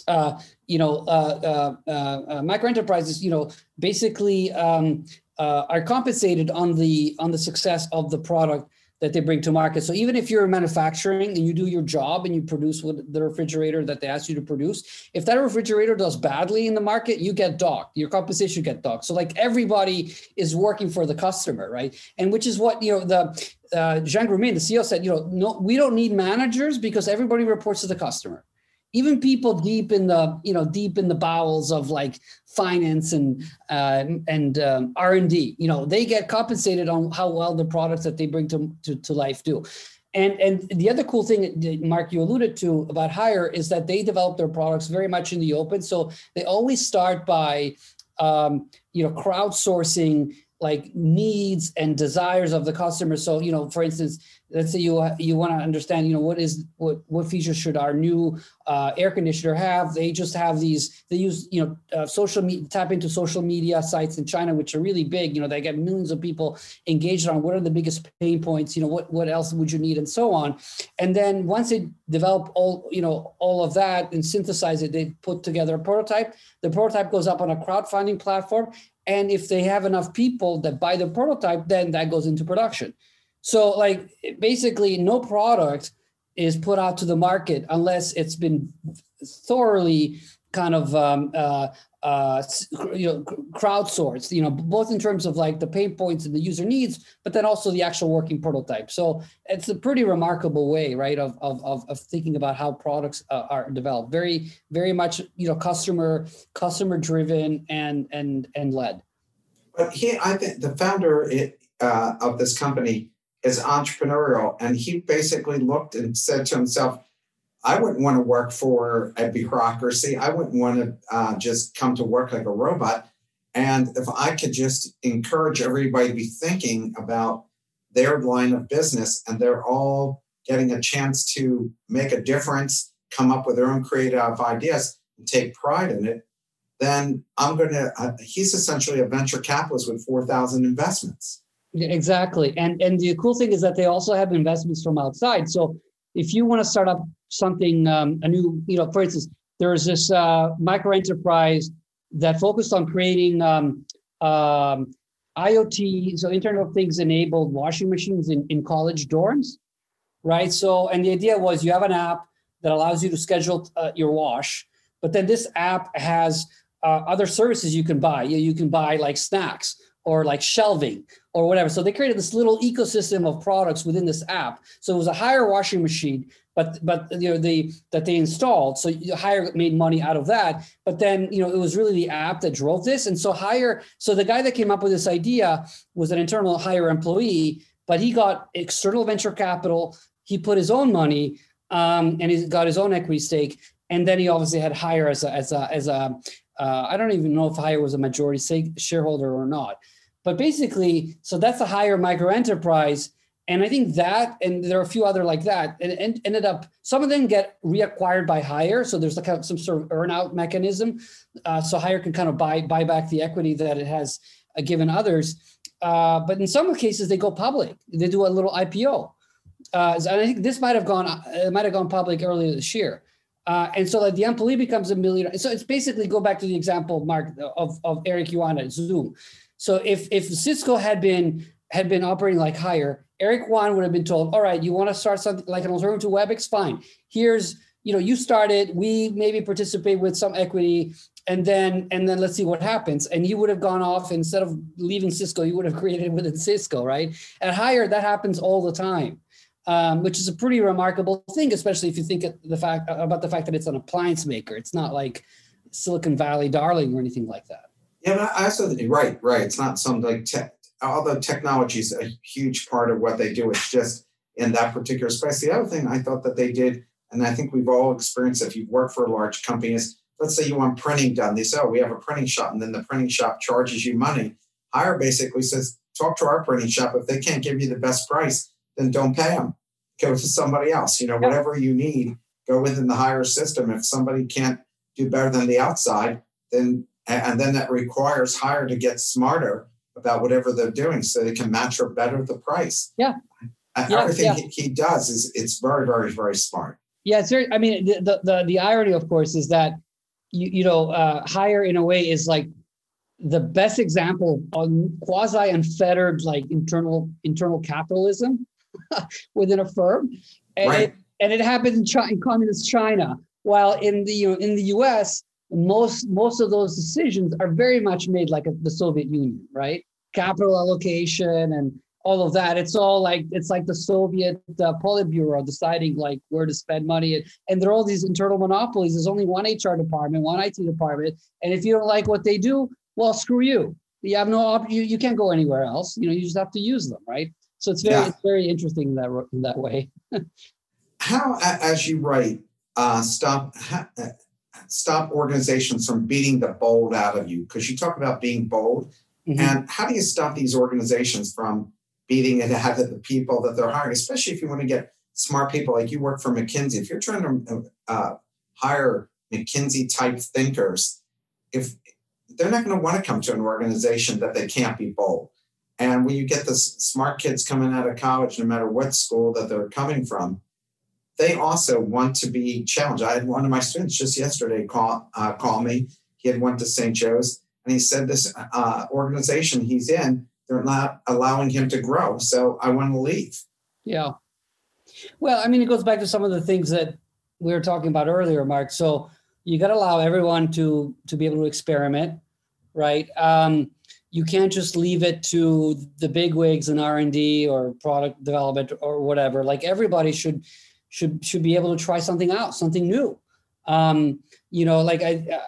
uh, you know, uh, uh, uh, micro enterprises, you know, basically um, are compensated on the on the success of the product that they bring to market. So even if you're manufacturing and you do your job and you produce with the refrigerator that they ask you to produce, if that refrigerator does badly in the market, you get docked. Your compensation get docked. So like everybody is working for the customer, right? And which is what you know the uh, Zhang Ruimin, the CEO, said. You know, no, we don't need managers because everybody reports to the customer even people deep in the you know deep in the bowels of like finance and uh, and um, r&d you know they get compensated on how well the products that they bring to, to, to life do. And and the other cool thing mark you alluded to about Haier is that they develop their products very much in the open. So they always start by um, you know crowdsourcing like needs and desires of the customer. So you know for instance let's say you you want to understand you know what is what what features should our new uh, air conditioner have? They just have these they use you know uh, social media tap into social media sites in china which are really big you know they get millions of people engaged on what are the biggest pain points you know what what else would you need and so on. And then once they develop all you know all of that and synthesize it they put together a prototype. The prototype goes up on a crowdfunding platform and if they have enough people that buy the prototype then that goes into production so, like, basically, no product is put out to the market unless it's been thoroughly kind of um, uh, uh, you know crowdsourced you know both in terms of like the pain points and the user needs but then also the actual working prototype. So it's a pretty remarkable way right of of, of, of thinking about how products uh, are developed. Very very much you know customer customer driven and and and led. But he i think the founder it, uh, of this company is entrepreneurial. And he basically looked and said to himself, I wouldn't want to work for a bureaucracy. I wouldn't want to uh, just come to work like a robot. And if I could just encourage everybody to be thinking about their line of business and they're all getting a chance to make a difference, come up with their own creative ideas, and take pride in it, then I'm going to, uh, he's essentially a venture capitalist with 4,000 investments. Exactly. And and the cool thing is that they also have investments from outside. So if you want to start up something, um, a new, you know, for instance, there's this uh, micro enterprise that focused on creating um, um, IoT, so Internet of Things enabled washing machines in, in college dorms, right? So, and the idea was you have an app that allows you to schedule uh, your wash, but then this app has uh, other services you can buy. You, you can buy like snacks or like shelving or whatever. So they created this little ecosystem of products within this app. So it was a Haier washing machine, but but you know the that they installed. So Haier made money out of that. But then you know it was really the app that drove this. And so Haier, so the guy that came up with this idea was an internal Haier employee, but he got external venture capital. He put his own money um, and he got his own equity stake. And then he obviously had Haier as a as a as a uh, I don't even know if Haier was a majority shareholder or not. But basically, so that's a Haier micro enterprise. And I think that, and there are a few other like that, and, and ended up, some of them get reacquired by Haier. So there's like some sort of earnout mechanism. Uh, so Haier can kind of buy, buy back the equity that it has uh, given others. Uh, but in some cases, they go public. They do a little IPO. Uh, and I think this might have gone, it might have gone public earlier this year. Uh, and so like the employee becomes a millionaire. So it's basically go back to the example, Mark, of, of Eric Yuan at Zoom. So if if Cisco had been had been operating like Haier, Eric Yuan would have been told, all right, you want to start something like an alternative to WebEx? Fine. Here's, you know, you started, we maybe participate with some equity and then and then let's see what happens and he would have gone off instead of leaving cisco he would have created within cisco right at Haier, that happens all the time um, which is a pretty remarkable thing especially if you think the fact about the fact that it's an appliance maker it's not like silicon valley darling or anything like that yeah but i also right right it's not some like tech although technology is a huge part of what they do it's just in that particular space the other thing i thought that they did and i think we've all experienced if you've worked for a large company is let's say you want printing done. They say, oh, we have a printing shop, and then the printing shop charges you money. Haier basically says, talk to our printing shop. If they can't give you the best price, then don't pay them. Go to somebody else. You know, whatever you need, go within the Haier system. If somebody can't do better than the outside, then and then that requires Haier to get smarter about whatever they're doing so they can match or better the price. Yeah. Everything yeah. He, he does is it's very, very, very smart. Yeah, it's very. I mean, the, the the irony, of course, is that you, you know, uh, Haier in a way is like the best example on quasi unfettered like internal internal capitalism within a firm, and right. it, and it happened in, China, in communist China. While in the you know, in the U.S., most most of those decisions are very much made like a, the Soviet Union, right? Capital allocation and all of that. It's all like it's like the Soviet uh, Politburo deciding like where to spend money, and, and there are all these internal monopolies. There's only one HR department, one IT department, and if you don't like what they do, well, screw you. You have no op- you, you can't go anywhere else. You know, you just have to use them, right? So it's very yeah. it's very interesting in that in that way. How, as you write, uh, stop uh, stop organizations from beating the bold out of you? Because you talk about being bold, mm-hmm. and how do you stop these organizations from beating it ahead of the people that they're hiring, especially if you want to get smart people like you work for McKinsey. If you're trying to uh, hire McKinsey type thinkers, if they're not going to want to come to an organization that they can't be bold. And when you get the smart kids coming out of college, no matter what school that they're coming from, they also want to be challenged. I had one of my students just yesterday call uh, call me. He had went to St. Joe's, and he said this uh, organization he's in they're not allowing him to grow. So I want to leave. Yeah. Well, I mean, it goes back to some of the things that we were talking about earlier, Mark. So you got to allow everyone to to be able to experiment, right? Um, you can't just leave it to the big wigs in R and D or product development or whatever. Like everybody should should should be able to try something out, something new. Um, you know, like I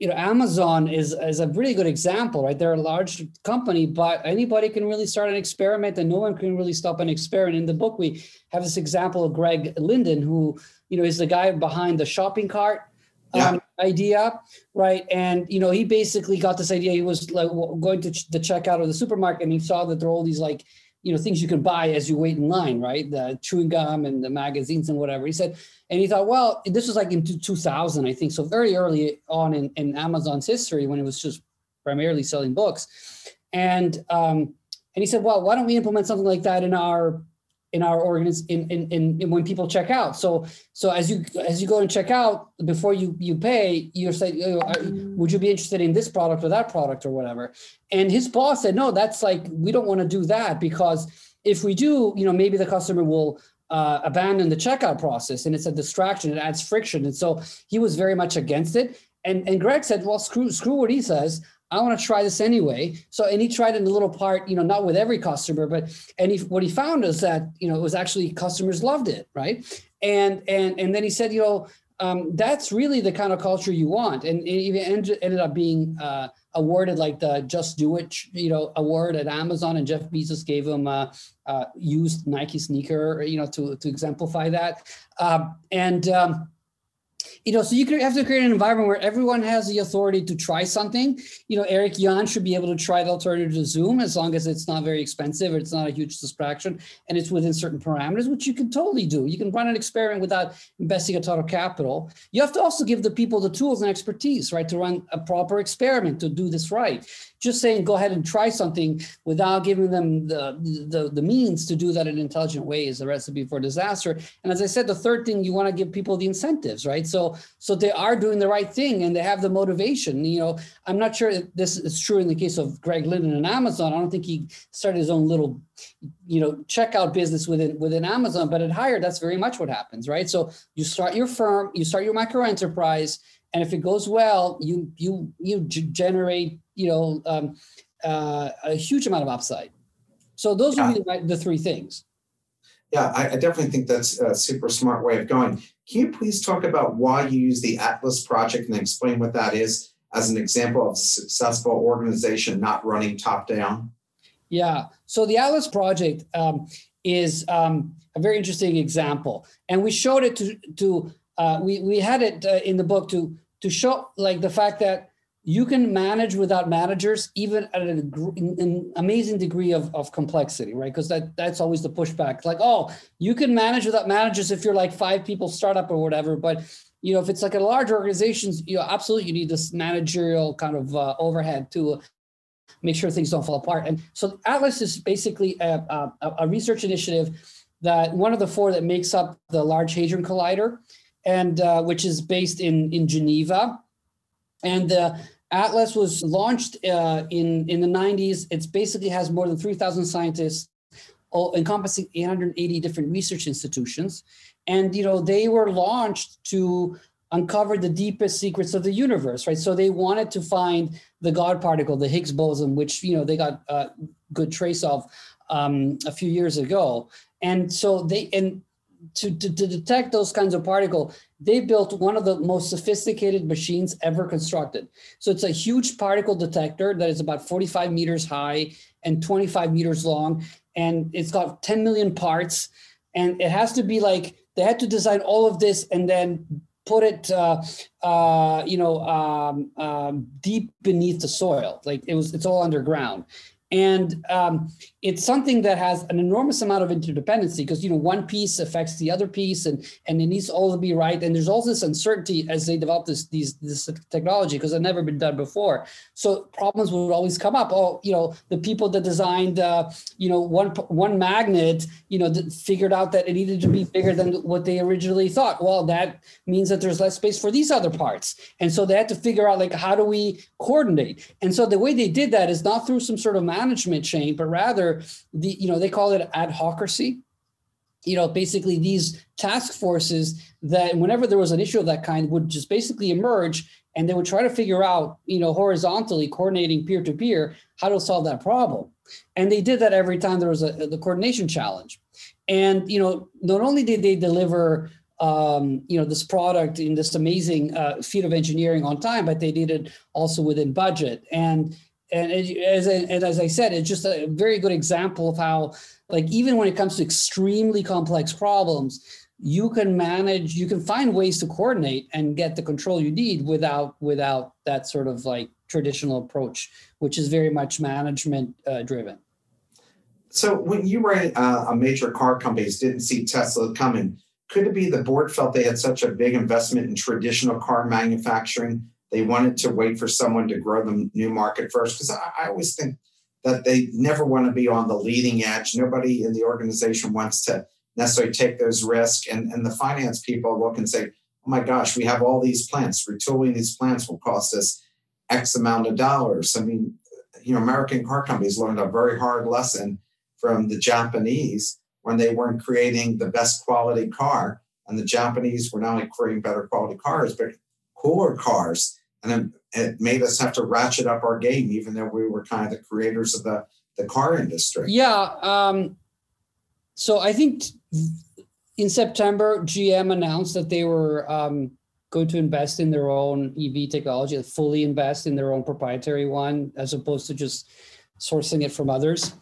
you know amazon is, is a really good example right? They're a large company but anybody can really start an experiment and no one can really stop an experiment. In the book we have this example of greg linden who you know is the guy behind the shopping cart um, idea right? And you know he basically got this idea. He was like going to the checkout of the supermarket and he saw that there are all these like you know things you can buy as you wait in line right? The chewing gum and the magazines and whatever. He said and he thought well this was like in 2000 i think. So very early on in, in amazon's history when it was just primarily selling books. And um, and he said well why don't we implement something like that in our in our organiz in, in, in, in when people check out. So so as you as you go and check out before you you pay, you're saying, would you be interested in this product or that product or whatever? And his boss said, no, that's like we don't want to do that because if we do, you know, maybe the customer will uh, abandon the checkout process and it's a distraction. It adds friction, and so he was very much against it. And and Greg said, well, screw screw what he says. I want to try this anyway. So, and he tried in a little part, you know, not with every customer, but and he, what he found is that you know it was actually customers loved it, right? And and and then he said, you know, um, that's really the kind of culture you want, and it even ended, up being uh, awarded like the Just Do It, you know, award at Amazon, and Jeff Bezos gave him a, a used Nike sneaker, you know, to to exemplify that, uh, and. Um, you know, so you have to create an environment where everyone has the authority to try something. You know, Eric Yuan should be able to try the alternative to Zoom as long as it's not very expensive or it's not a huge distraction and it's within certain parameters, which you can totally do. You can run an experiment without investing a ton of capital. You have to also give the people the tools and expertise, right, to run a proper experiment to do this right just saying go ahead and try something without giving them the, the, the means to do that in an intelligent way is a recipe for disaster. And as I said, the third thing you want to give people the incentives, right? So so they are doing the right thing and they have the motivation. You know, I'm not sure this is true in the case of Greg Linden and Amazon. I don't think he started his own little, you know, checkout business within within Amazon, but at Haier, that's very much what happens, right? So you start your firm, you start your micro enterprise and if it goes well, you you you generate you know um, uh, a huge amount of upside. So those yeah. would be the, the three things. Yeah, I, I, definitely think that's a super smart way of going. Can you please talk about why you use the Atlas project and explain what that is as an example of a successful organization not running top down? Yeah, so the Atlas project um, is um, a very interesting example, and we showed it to to uh, we we had it uh, in the book to to show like the fact that you can manage without managers even at an, an amazing degree of, of complexity right? Because that that's always the pushback. Like oh you can manage without managers if you're like five people startup or whatever but you know if it's like a large organization you know absolutely you need this managerial kind of uh, overhead to make sure things don't fall apart. And so atlas is basically a, a, a research initiative that one of the four that makes up the large hadron collider and uh, which is based in in Geneva. And uh, Atlas was launched uh, in in the 90s. It basically has more than 3,000 scientists, all encompassing 880 different research institutions. And you know they were launched to uncover the deepest secrets of the universe, right? So they wanted to find the God particle, the Higgs boson, which you know they got a good trace of um, a few years ago. And so they and to, to, to detect those kinds of particle, they built one of the most sophisticated machines ever constructed. So it's a huge particle detector that is about 45 meters high and 25 meters long, and it's got 10 million parts. And it has to be like they had to design all of this and then put it, uh, uh, you know, um, um, deep beneath the soil. Like it was, it's all underground and um, it's something that has an enormous amount of interdependency because you know one piece affects the other piece and and it needs all to be right. And there's all this uncertainty as they develop this these this technology because it's never been done before. So problems would always come up. Oh you know the people that designed uh, you know one one magnet you know figured out that it needed to be bigger than what they originally thought. Well that means that there's less space for these other parts. And so they had to figure out like how do we coordinate? And so the way they did that is not through some sort of management chain, but rather the you know they call it adhocracy. You know, basically these task forces that whenever there was an issue of that kind would just basically emerge and they would try to figure out, you know, horizontally coordinating peer to peer how to solve that problem. And they did that every time there was a the coordination challenge. And you know, not only did they deliver um, you know this product in this amazing uh, feat of engineering on time, but they did it also within budget. And and as I, and as I said, it's just a very good example of how, like, even when it comes to extremely complex problems, you can manage, you can find ways to coordinate and get the control you need without without that sort of like traditional approach, which is very much management uh, driven. So, when you were uh, a major car companies didn't see Tesla coming, could it be the board felt they had such a big investment in traditional car manufacturing they wanted to wait for someone to grow the new market first because I, I always think that they never want to be on the leading edge. Nobody in the organization wants to necessarily take those risks. And, and the finance people look and say, oh my gosh, we have all these plants. Retooling these plants will cost us X amount of dollars. I mean, you know, American car companies learned a very hard lesson from the Japanese when they weren't creating the best quality car. And the Japanese were not only creating better quality cars, but cooler cars and it, it made us have to ratchet up our game, even though we were kind of the creators of the the car industry. Yeah. Um, so I think in September, GM announced that they were um, going to invest in their own EV technology, fully invest in their own proprietary one, as opposed to just sourcing it from others.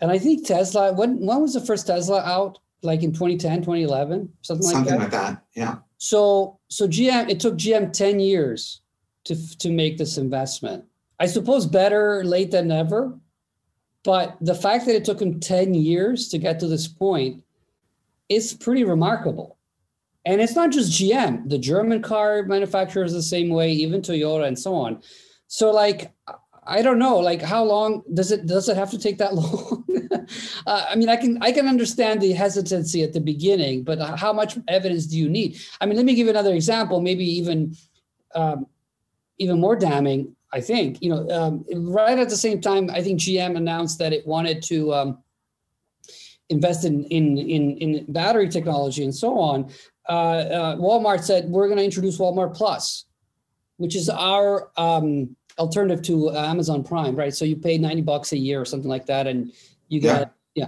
And I think Tesla, when when was the first Tesla out? Like in 2010, 2011, something, something like that. Something like that, yeah. So so GM it took GM 10 years to to make this investment. I suppose better late than never, but the fact that it took him 10 years to get to this point is pretty remarkable. And it's not just GM, the German car manufacturers the same way, even Toyota and so on. So like I don't know, like how long does it does it have to take that long? uh, I mean, I can I can understand the hesitancy at the beginning, but how much evidence do you need? I mean, let me give you another example, maybe even um, even more damning. I think you know, um, right at the same time, I think GM announced that it wanted to um, invest in, in in in battery technology and so on. Uh, uh, Walmart said we're going to introduce Walmart Plus, which is our um, alternative to uh, Amazon Prime, right? So you pay 90 bucks a year or something like that, and you get yeah.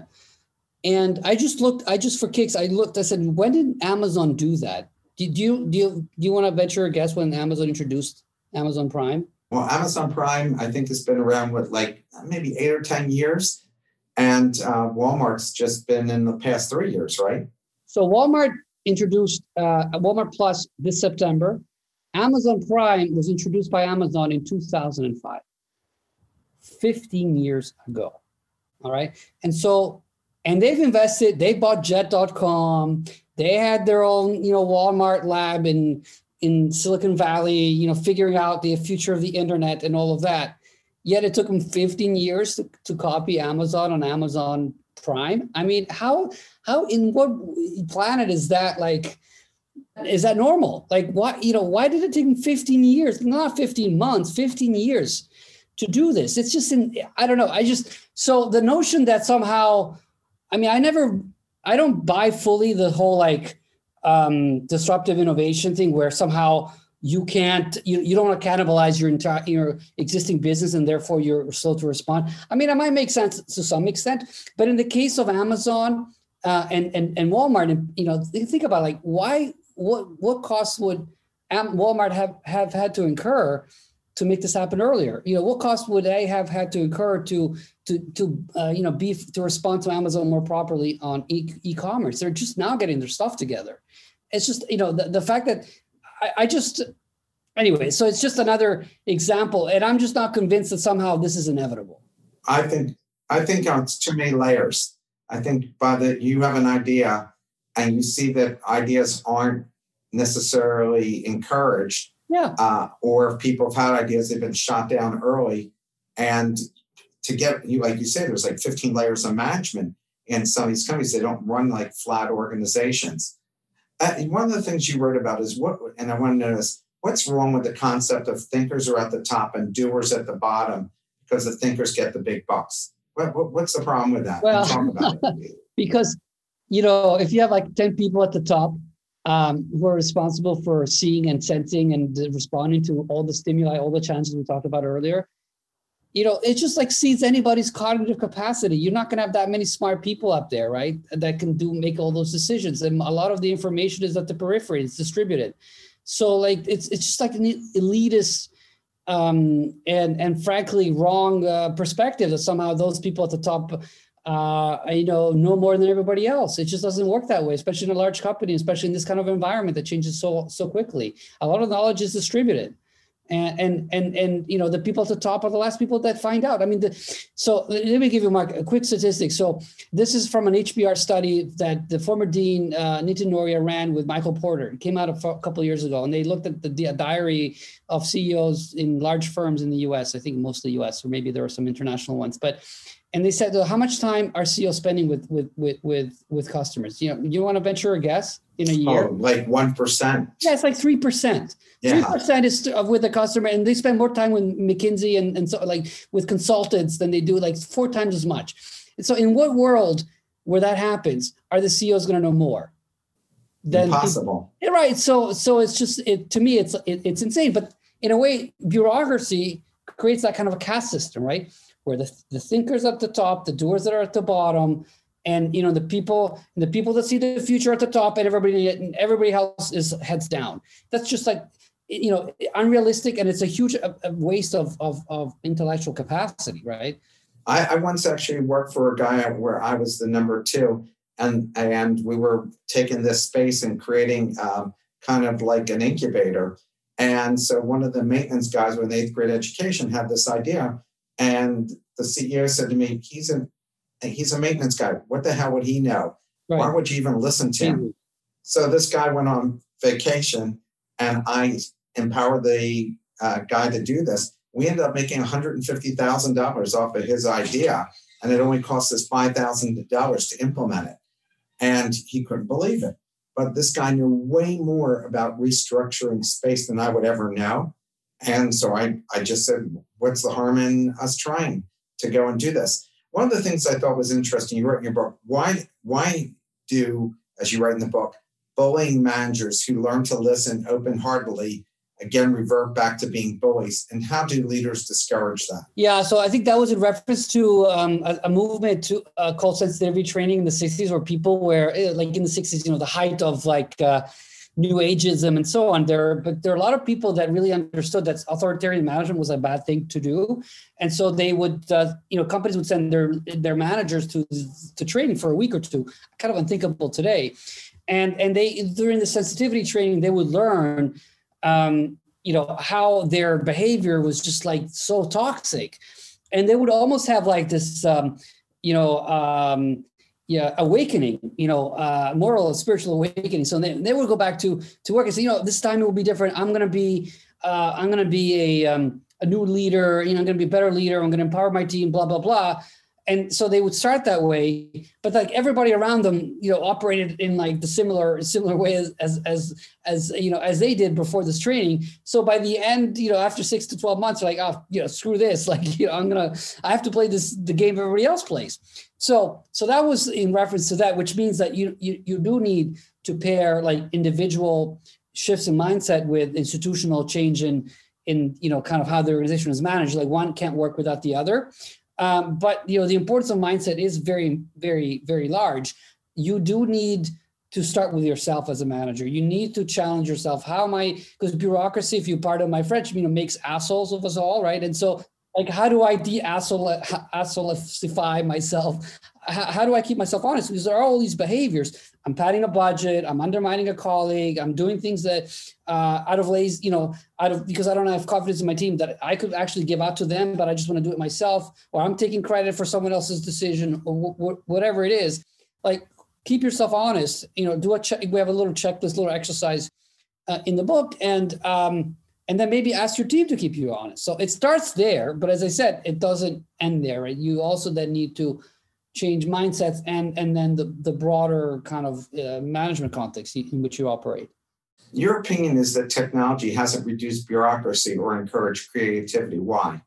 yeah. And I just looked, I just for kicks, I looked, I said, when did Amazon do that? Do you do you do you want to venture a guess when Amazon introduced Amazon Prime? Well, Amazon Prime, I think, has been around with like maybe eight or ten years, and uh, Walmart's just been in the past three years, right? So Walmart introduced uh, Walmart Plus this September. Amazon Prime was introduced by Amazon in 2005, 15 years ago. All right. And so, and they've invested, they bought jet.com. They had their own, you know, Walmart lab in, in Silicon Valley, you know, figuring out the future of the internet and all of that. Yet it took them 15 years to, to copy Amazon on Amazon Prime. I mean, how, how, in what planet is that like, is that normal? Like, why, you know, why did it take 15 years, not 15 months, 15 years to do this? It's just, in, I don't know. I just, so the notion that somehow, I mean, I never, I don't buy fully the whole like um, disruptive innovation thing where somehow you can't, you, you don't want to cannibalize your entire, your existing business and therefore you're slow to respond. I mean, it might make sense to some extent, but in the case of Amazon, uh, and, and and Walmart, and you know, think about like why what what costs would Walmart have have had to incur to make this happen earlier? You know, what cost would they have had to incur to to to uh, you know be to respond to Amazon more properly on e- e-commerce? They're just now getting their stuff together. It's just you know the, the fact that I, I just anyway. So it's just another example, and I'm just not convinced that somehow this is inevitable. I think I think it's too many layers. I think by the you have an idea and you see that ideas aren't necessarily encouraged. Yeah. Uh, or if people have had ideas, they've been shot down early. And to get you, like you say, there's like 15 layers of management in some of these companies. They don't run like flat organizations. Uh, one of the things you wrote about is what, and I want to know is what's wrong with the concept of thinkers are at the top and doers at the bottom because the thinkers get the big bucks. What, what, what's the problem with that? Well, because you know, if you have like 10 people at the top um, who are responsible for seeing and sensing and responding to all the stimuli, all the challenges we talked about earlier, you know, it just like sees anybody's cognitive capacity. You're not going to have that many smart people up there, right? That can do make all those decisions. And a lot of the information is at the periphery, it's distributed. So like it's it's just like an elitist um, and and frankly wrong uh, perspective that somehow those people at the top uh, you know, know more than everybody else. It just doesn't work that way, especially in a large company, especially in this kind of environment that changes so so quickly. A lot of knowledge is distributed. And, and and and you know the people at the top are the last people that find out. I mean, the, so let me give you a quick statistic. So this is from an HBR study that the former dean uh, Nitin Nohria ran with Michael Porter. It came out a, couple years ago, and they looked at the, the diary of CEOs in large firms in the U.S. I think mostly U.S. or maybe there are some international ones, but and they said, "How much time are CEOs spending with with with with with customers?" You know, you want to venture a guess in a oh, year? Oh, like one percent. Yeah, it's like three percent. Three percent is with the customer, and they spend more time with McKinsey and and so like with consultants than they do like four times as much. And so, in what world where that happens are the CEOs going to know more? Than Impossible. People, right. So so it's just it to me it's it, it's insane. But in a way, bureaucracy creates that kind of a caste system, right? Where the, the thinkers at the top, the doers that are at the bottom, and you know the people the people that see the future at the top, and everybody and everybody else is heads down. That's just like you know unrealistic, and it's a huge waste of of, of intellectual capacity, right? I, I once actually worked for a guy where I was the number two, and and we were taking this space and creating um, kind of like an incubator. And so one of the maintenance guys with eighth grade education had this idea. And the CEO said to me, he's a he's a maintenance guy. What the hell would he know? Right. Why would you even listen to him? So this guy went on vacation and I empowered the uh, guy to do this. We ended up making $150,000 off of his idea, and it only cost us $5,000 to implement it. And he couldn't believe it. But this guy knew way more about restructuring space than I would ever know. And so I, I just said, what's the harm in us trying to go and do this? One of the things I thought was interesting, you wrote in your book, why, why do, as you write in the book, bullying managers who learn to listen open heartedly again revert back to being bullies and how do leaders discourage that yeah so i think that was in reference to um, a, a, movement to uh, called sensitivity training in the 60s where people were eh, like in the 60s you know the height of like uh, new ageism and so on. There but there are a lot of people that really understood that authoritarian management was a bad thing to do. And so they would uh, you know companies would send their their managers to to training for a week or two. Kind of unthinkable today. And and they during the sensitivity training they would learn um, you know, how their behavior was just like so toxic. And they would almost have like this, um, you know, um, yeah, awakening, you know, uh, moral spiritual awakening. So they, they would go back to to work and say, you know, this time it will be different. I'm going to be, uh, I'm going to be a um, a new leader. You know, I'm going to be a better leader. I'm going to empower my team. Blah blah blah and so they would start that way but like everybody around them you know operated in like the similar similar way as as as, as you know as they did before this training. So by the end you know after six to 12 months like oh you know screw this. Like you know i'm gonna i have to play this the game everybody else plays. So so that was in reference to that which means that you you, you do need to pair like individual shifts in mindset with institutional change in in you know kind of how the organization is managed. Like one can't work without the other um, but you know, the importance of mindset is very, very, very large. You do need to start with yourself as a manager. You need to challenge yourself. How am I? Because bureaucracy, if you pardon my French, you know, makes assholes of us all, right? And so like how do i de-assolify myself how, how, do i keep myself honest because there are all these behaviors i'm padding a budget i'm undermining a colleague i'm doing things that uh, out of lazy you know out of because i don't have confidence in my team that i could actually give out to them but i just want to do it myself or i'm taking credit for someone else's decision or whatever it is like keep yourself honest you know do a check we have a little checklist little exercise uh, in the book and um, and then maybe ask your team to keep you honest. So it starts there, but as I said, it doesn't end there. Right? You also then need to change mindsets and and then the the broader kind of uh, management context in which you operate. Your opinion is that technology hasn't reduced bureaucracy or encouraged creativity. Why?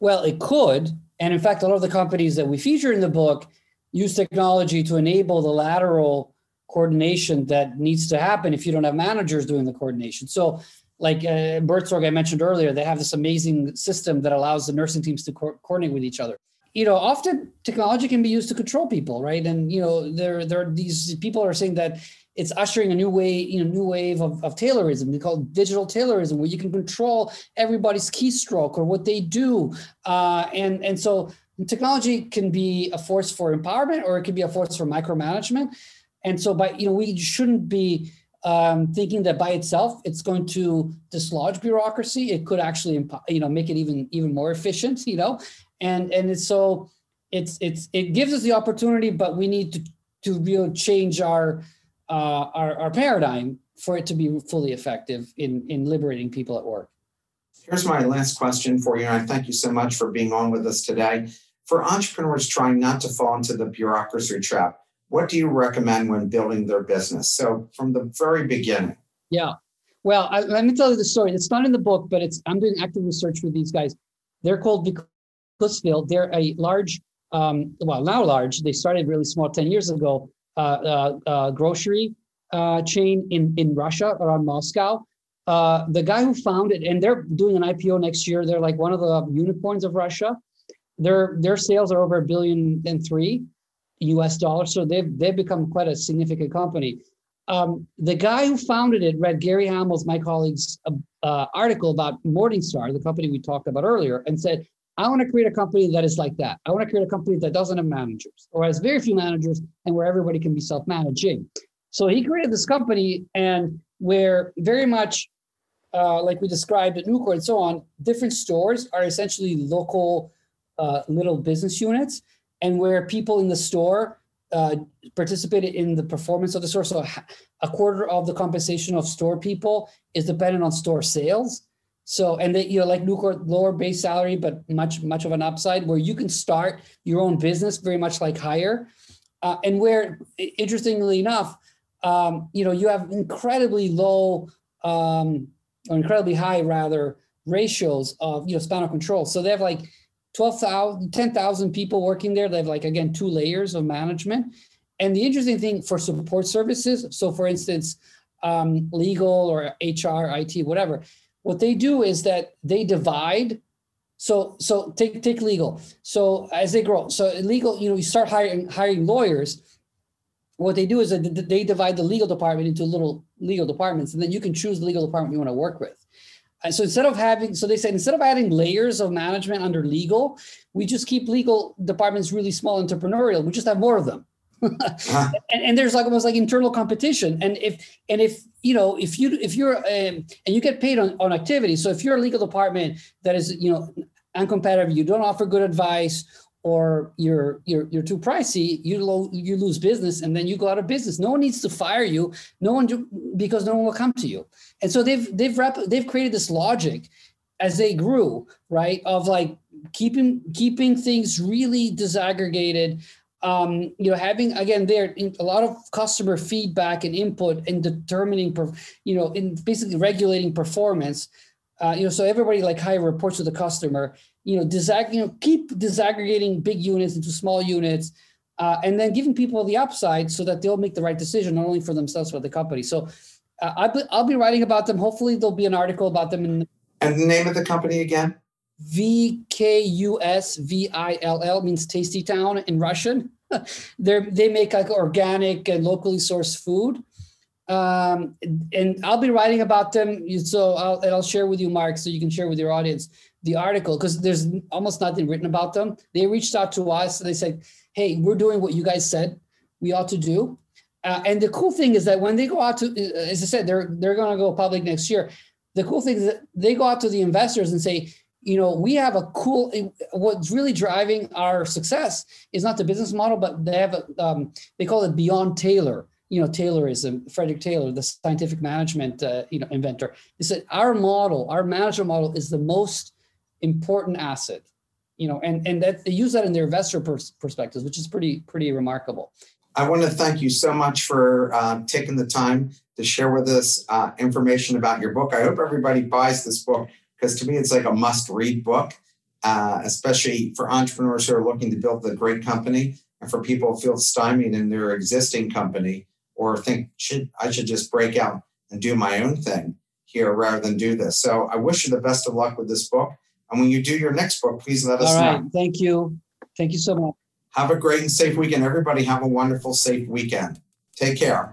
Well, it could, and in fact, a lot of the companies that we feature in the book use technology to enable the lateral coordination that needs to happen if you don't have managers doing the coordination. So like uh, Buurtzorg I mentioned earlier, they have this amazing system that allows the nursing teams to co- coordinate with each other. You know, often technology can be used to control people, right? And you know, there there are these people are saying that it's ushering a new way, you know, new wave of, of Taylorism. They call it digital Taylorism, where you can control everybody's keystroke or what they do. Uh, and and so technology can be a force for empowerment or it can be a force for micromanagement. And so, by you know, we shouldn't be um, thinking that by itself it's going to dislodge bureaucracy. It could actually, you know, make it even even more efficient. You know, and and it's so it's it's it gives us the opportunity, but we need to to really change our uh, our, our paradigm for it to be fully effective in in liberating people at work. Here's my last question for you, and I thank you so much for being on with us today. For entrepreneurs trying not to fall into the bureaucracy trap, what do you recommend when building their business? So from the very beginning. Yeah. Well, I, let me tell you the story. It's not in the book, but it's I'm doing active research with these guys. They're called VkusVill. They're a large, um, well, now large. They started really small 10 years ago. Uh, uh, uh, grocery uh, chain in in Russia around Moscow. Uh, the guy who founded, and they're doing an IPO next year. They're like one of the unicorns of Russia. Their their sales are over a billion and three. US dollars. So they've they've become quite a significant company. Um, the guy who founded it read Gary Hamel's, my colleague's uh, uh, article about Morningstar, the company we talked about earlier, and said, I want to create a company that is like that. I want to create a company that doesn't have managers or has very few managers and where everybody can be self managing. So he created this company and where very much uh, like we described at Nucor and so on, different stores are essentially local uh, little business units, and where people in the store uh, participated in the performance of the store. So a quarter of the compensation of store people is dependent on store sales. So and they, you know, like lower base salary, but much much of an upside where you can start your own business, very much like Haier, uh, and where interestingly enough, um, you know, you have incredibly low um, or incredibly high rather ratios of you know span of control. So they have like 12,000, 10,000 people working there. They have like again two layers of management. And the interesting thing for support services, so for instance, um, legal or HR, IT, whatever, what they do is that they divide. So so take take legal. So as they grow, so legal, you know, you start hiring hiring lawyers. What they do is that they divide the legal department into little legal departments, and then you can choose the legal department you want to work with. And so instead of having, so they said instead of adding layers of management under legal, we just keep legal departments really small, entrepreneurial. We just have more of them. Uh-huh. and, and, there's like almost like internal competition. And if and if you know if you if you're um, and you get paid on, on activity. So if you're a legal department that is you know uncompetitive, you don't offer good advice, or you're you're you're too pricey, you lo- you lose business, and then you go out of business. No one needs to fire you. No one do, because no one will come to you. And so they've they've rep- they've created this logic as they grew, right? Of like keeping keeping things really disaggregated. Um, you know, having again there a lot of customer feedback and input in determining, you know, in basically regulating performance. Uh, you know, so everybody like Haier reports to the customer you know, disag- you know, keep disaggregating big units into small units, uh, and then giving people the upside so that they'll make the right decision not only for themselves but the company. So uh, I'll, be, I'll be writing about them. Hopefully, there'll be an article about them. In and the name of the company again? V K U S V I L L means Tasty Town in Russian. they they make like organic and locally sourced food. Um, and I'll be writing about them. So I'll, and I'll share with you, Mark, so you can share with your audience the article because there's almost nothing written about them. They reached out to us and they said, "Hey, we're doing what you guys said we ought to do." Uh, and the cool thing is that when they go out to, uh, as I said, they're they're going to go public next year. The cool thing is that they go out to the investors and say, you know, we have a cool. What's really driving our success is not the business model, but they have a, um, they call it Beyond Taylor. You know, Taylorism. Frederick Taylor, the scientific management, uh, you know, inventor. He said our model, our management model, is the most important asset you know and and that they use that in their investor pers- perspectives which is pretty pretty remarkable i want to thank you so much for uh, taking the time to share with us uh, information about your book i hope everybody buys this book because to me it's like a must read book uh, especially for entrepreneurs who are looking to build a great company and for people who feel stymied in their existing company or think should i should just break out and do my own thing here rather than do this so i wish you the best of luck with this book and when you do your next book, please let us All right. know. Thank you. Thank you so much. Have a great and safe weekend. Everybody have a wonderful, safe weekend. Take care.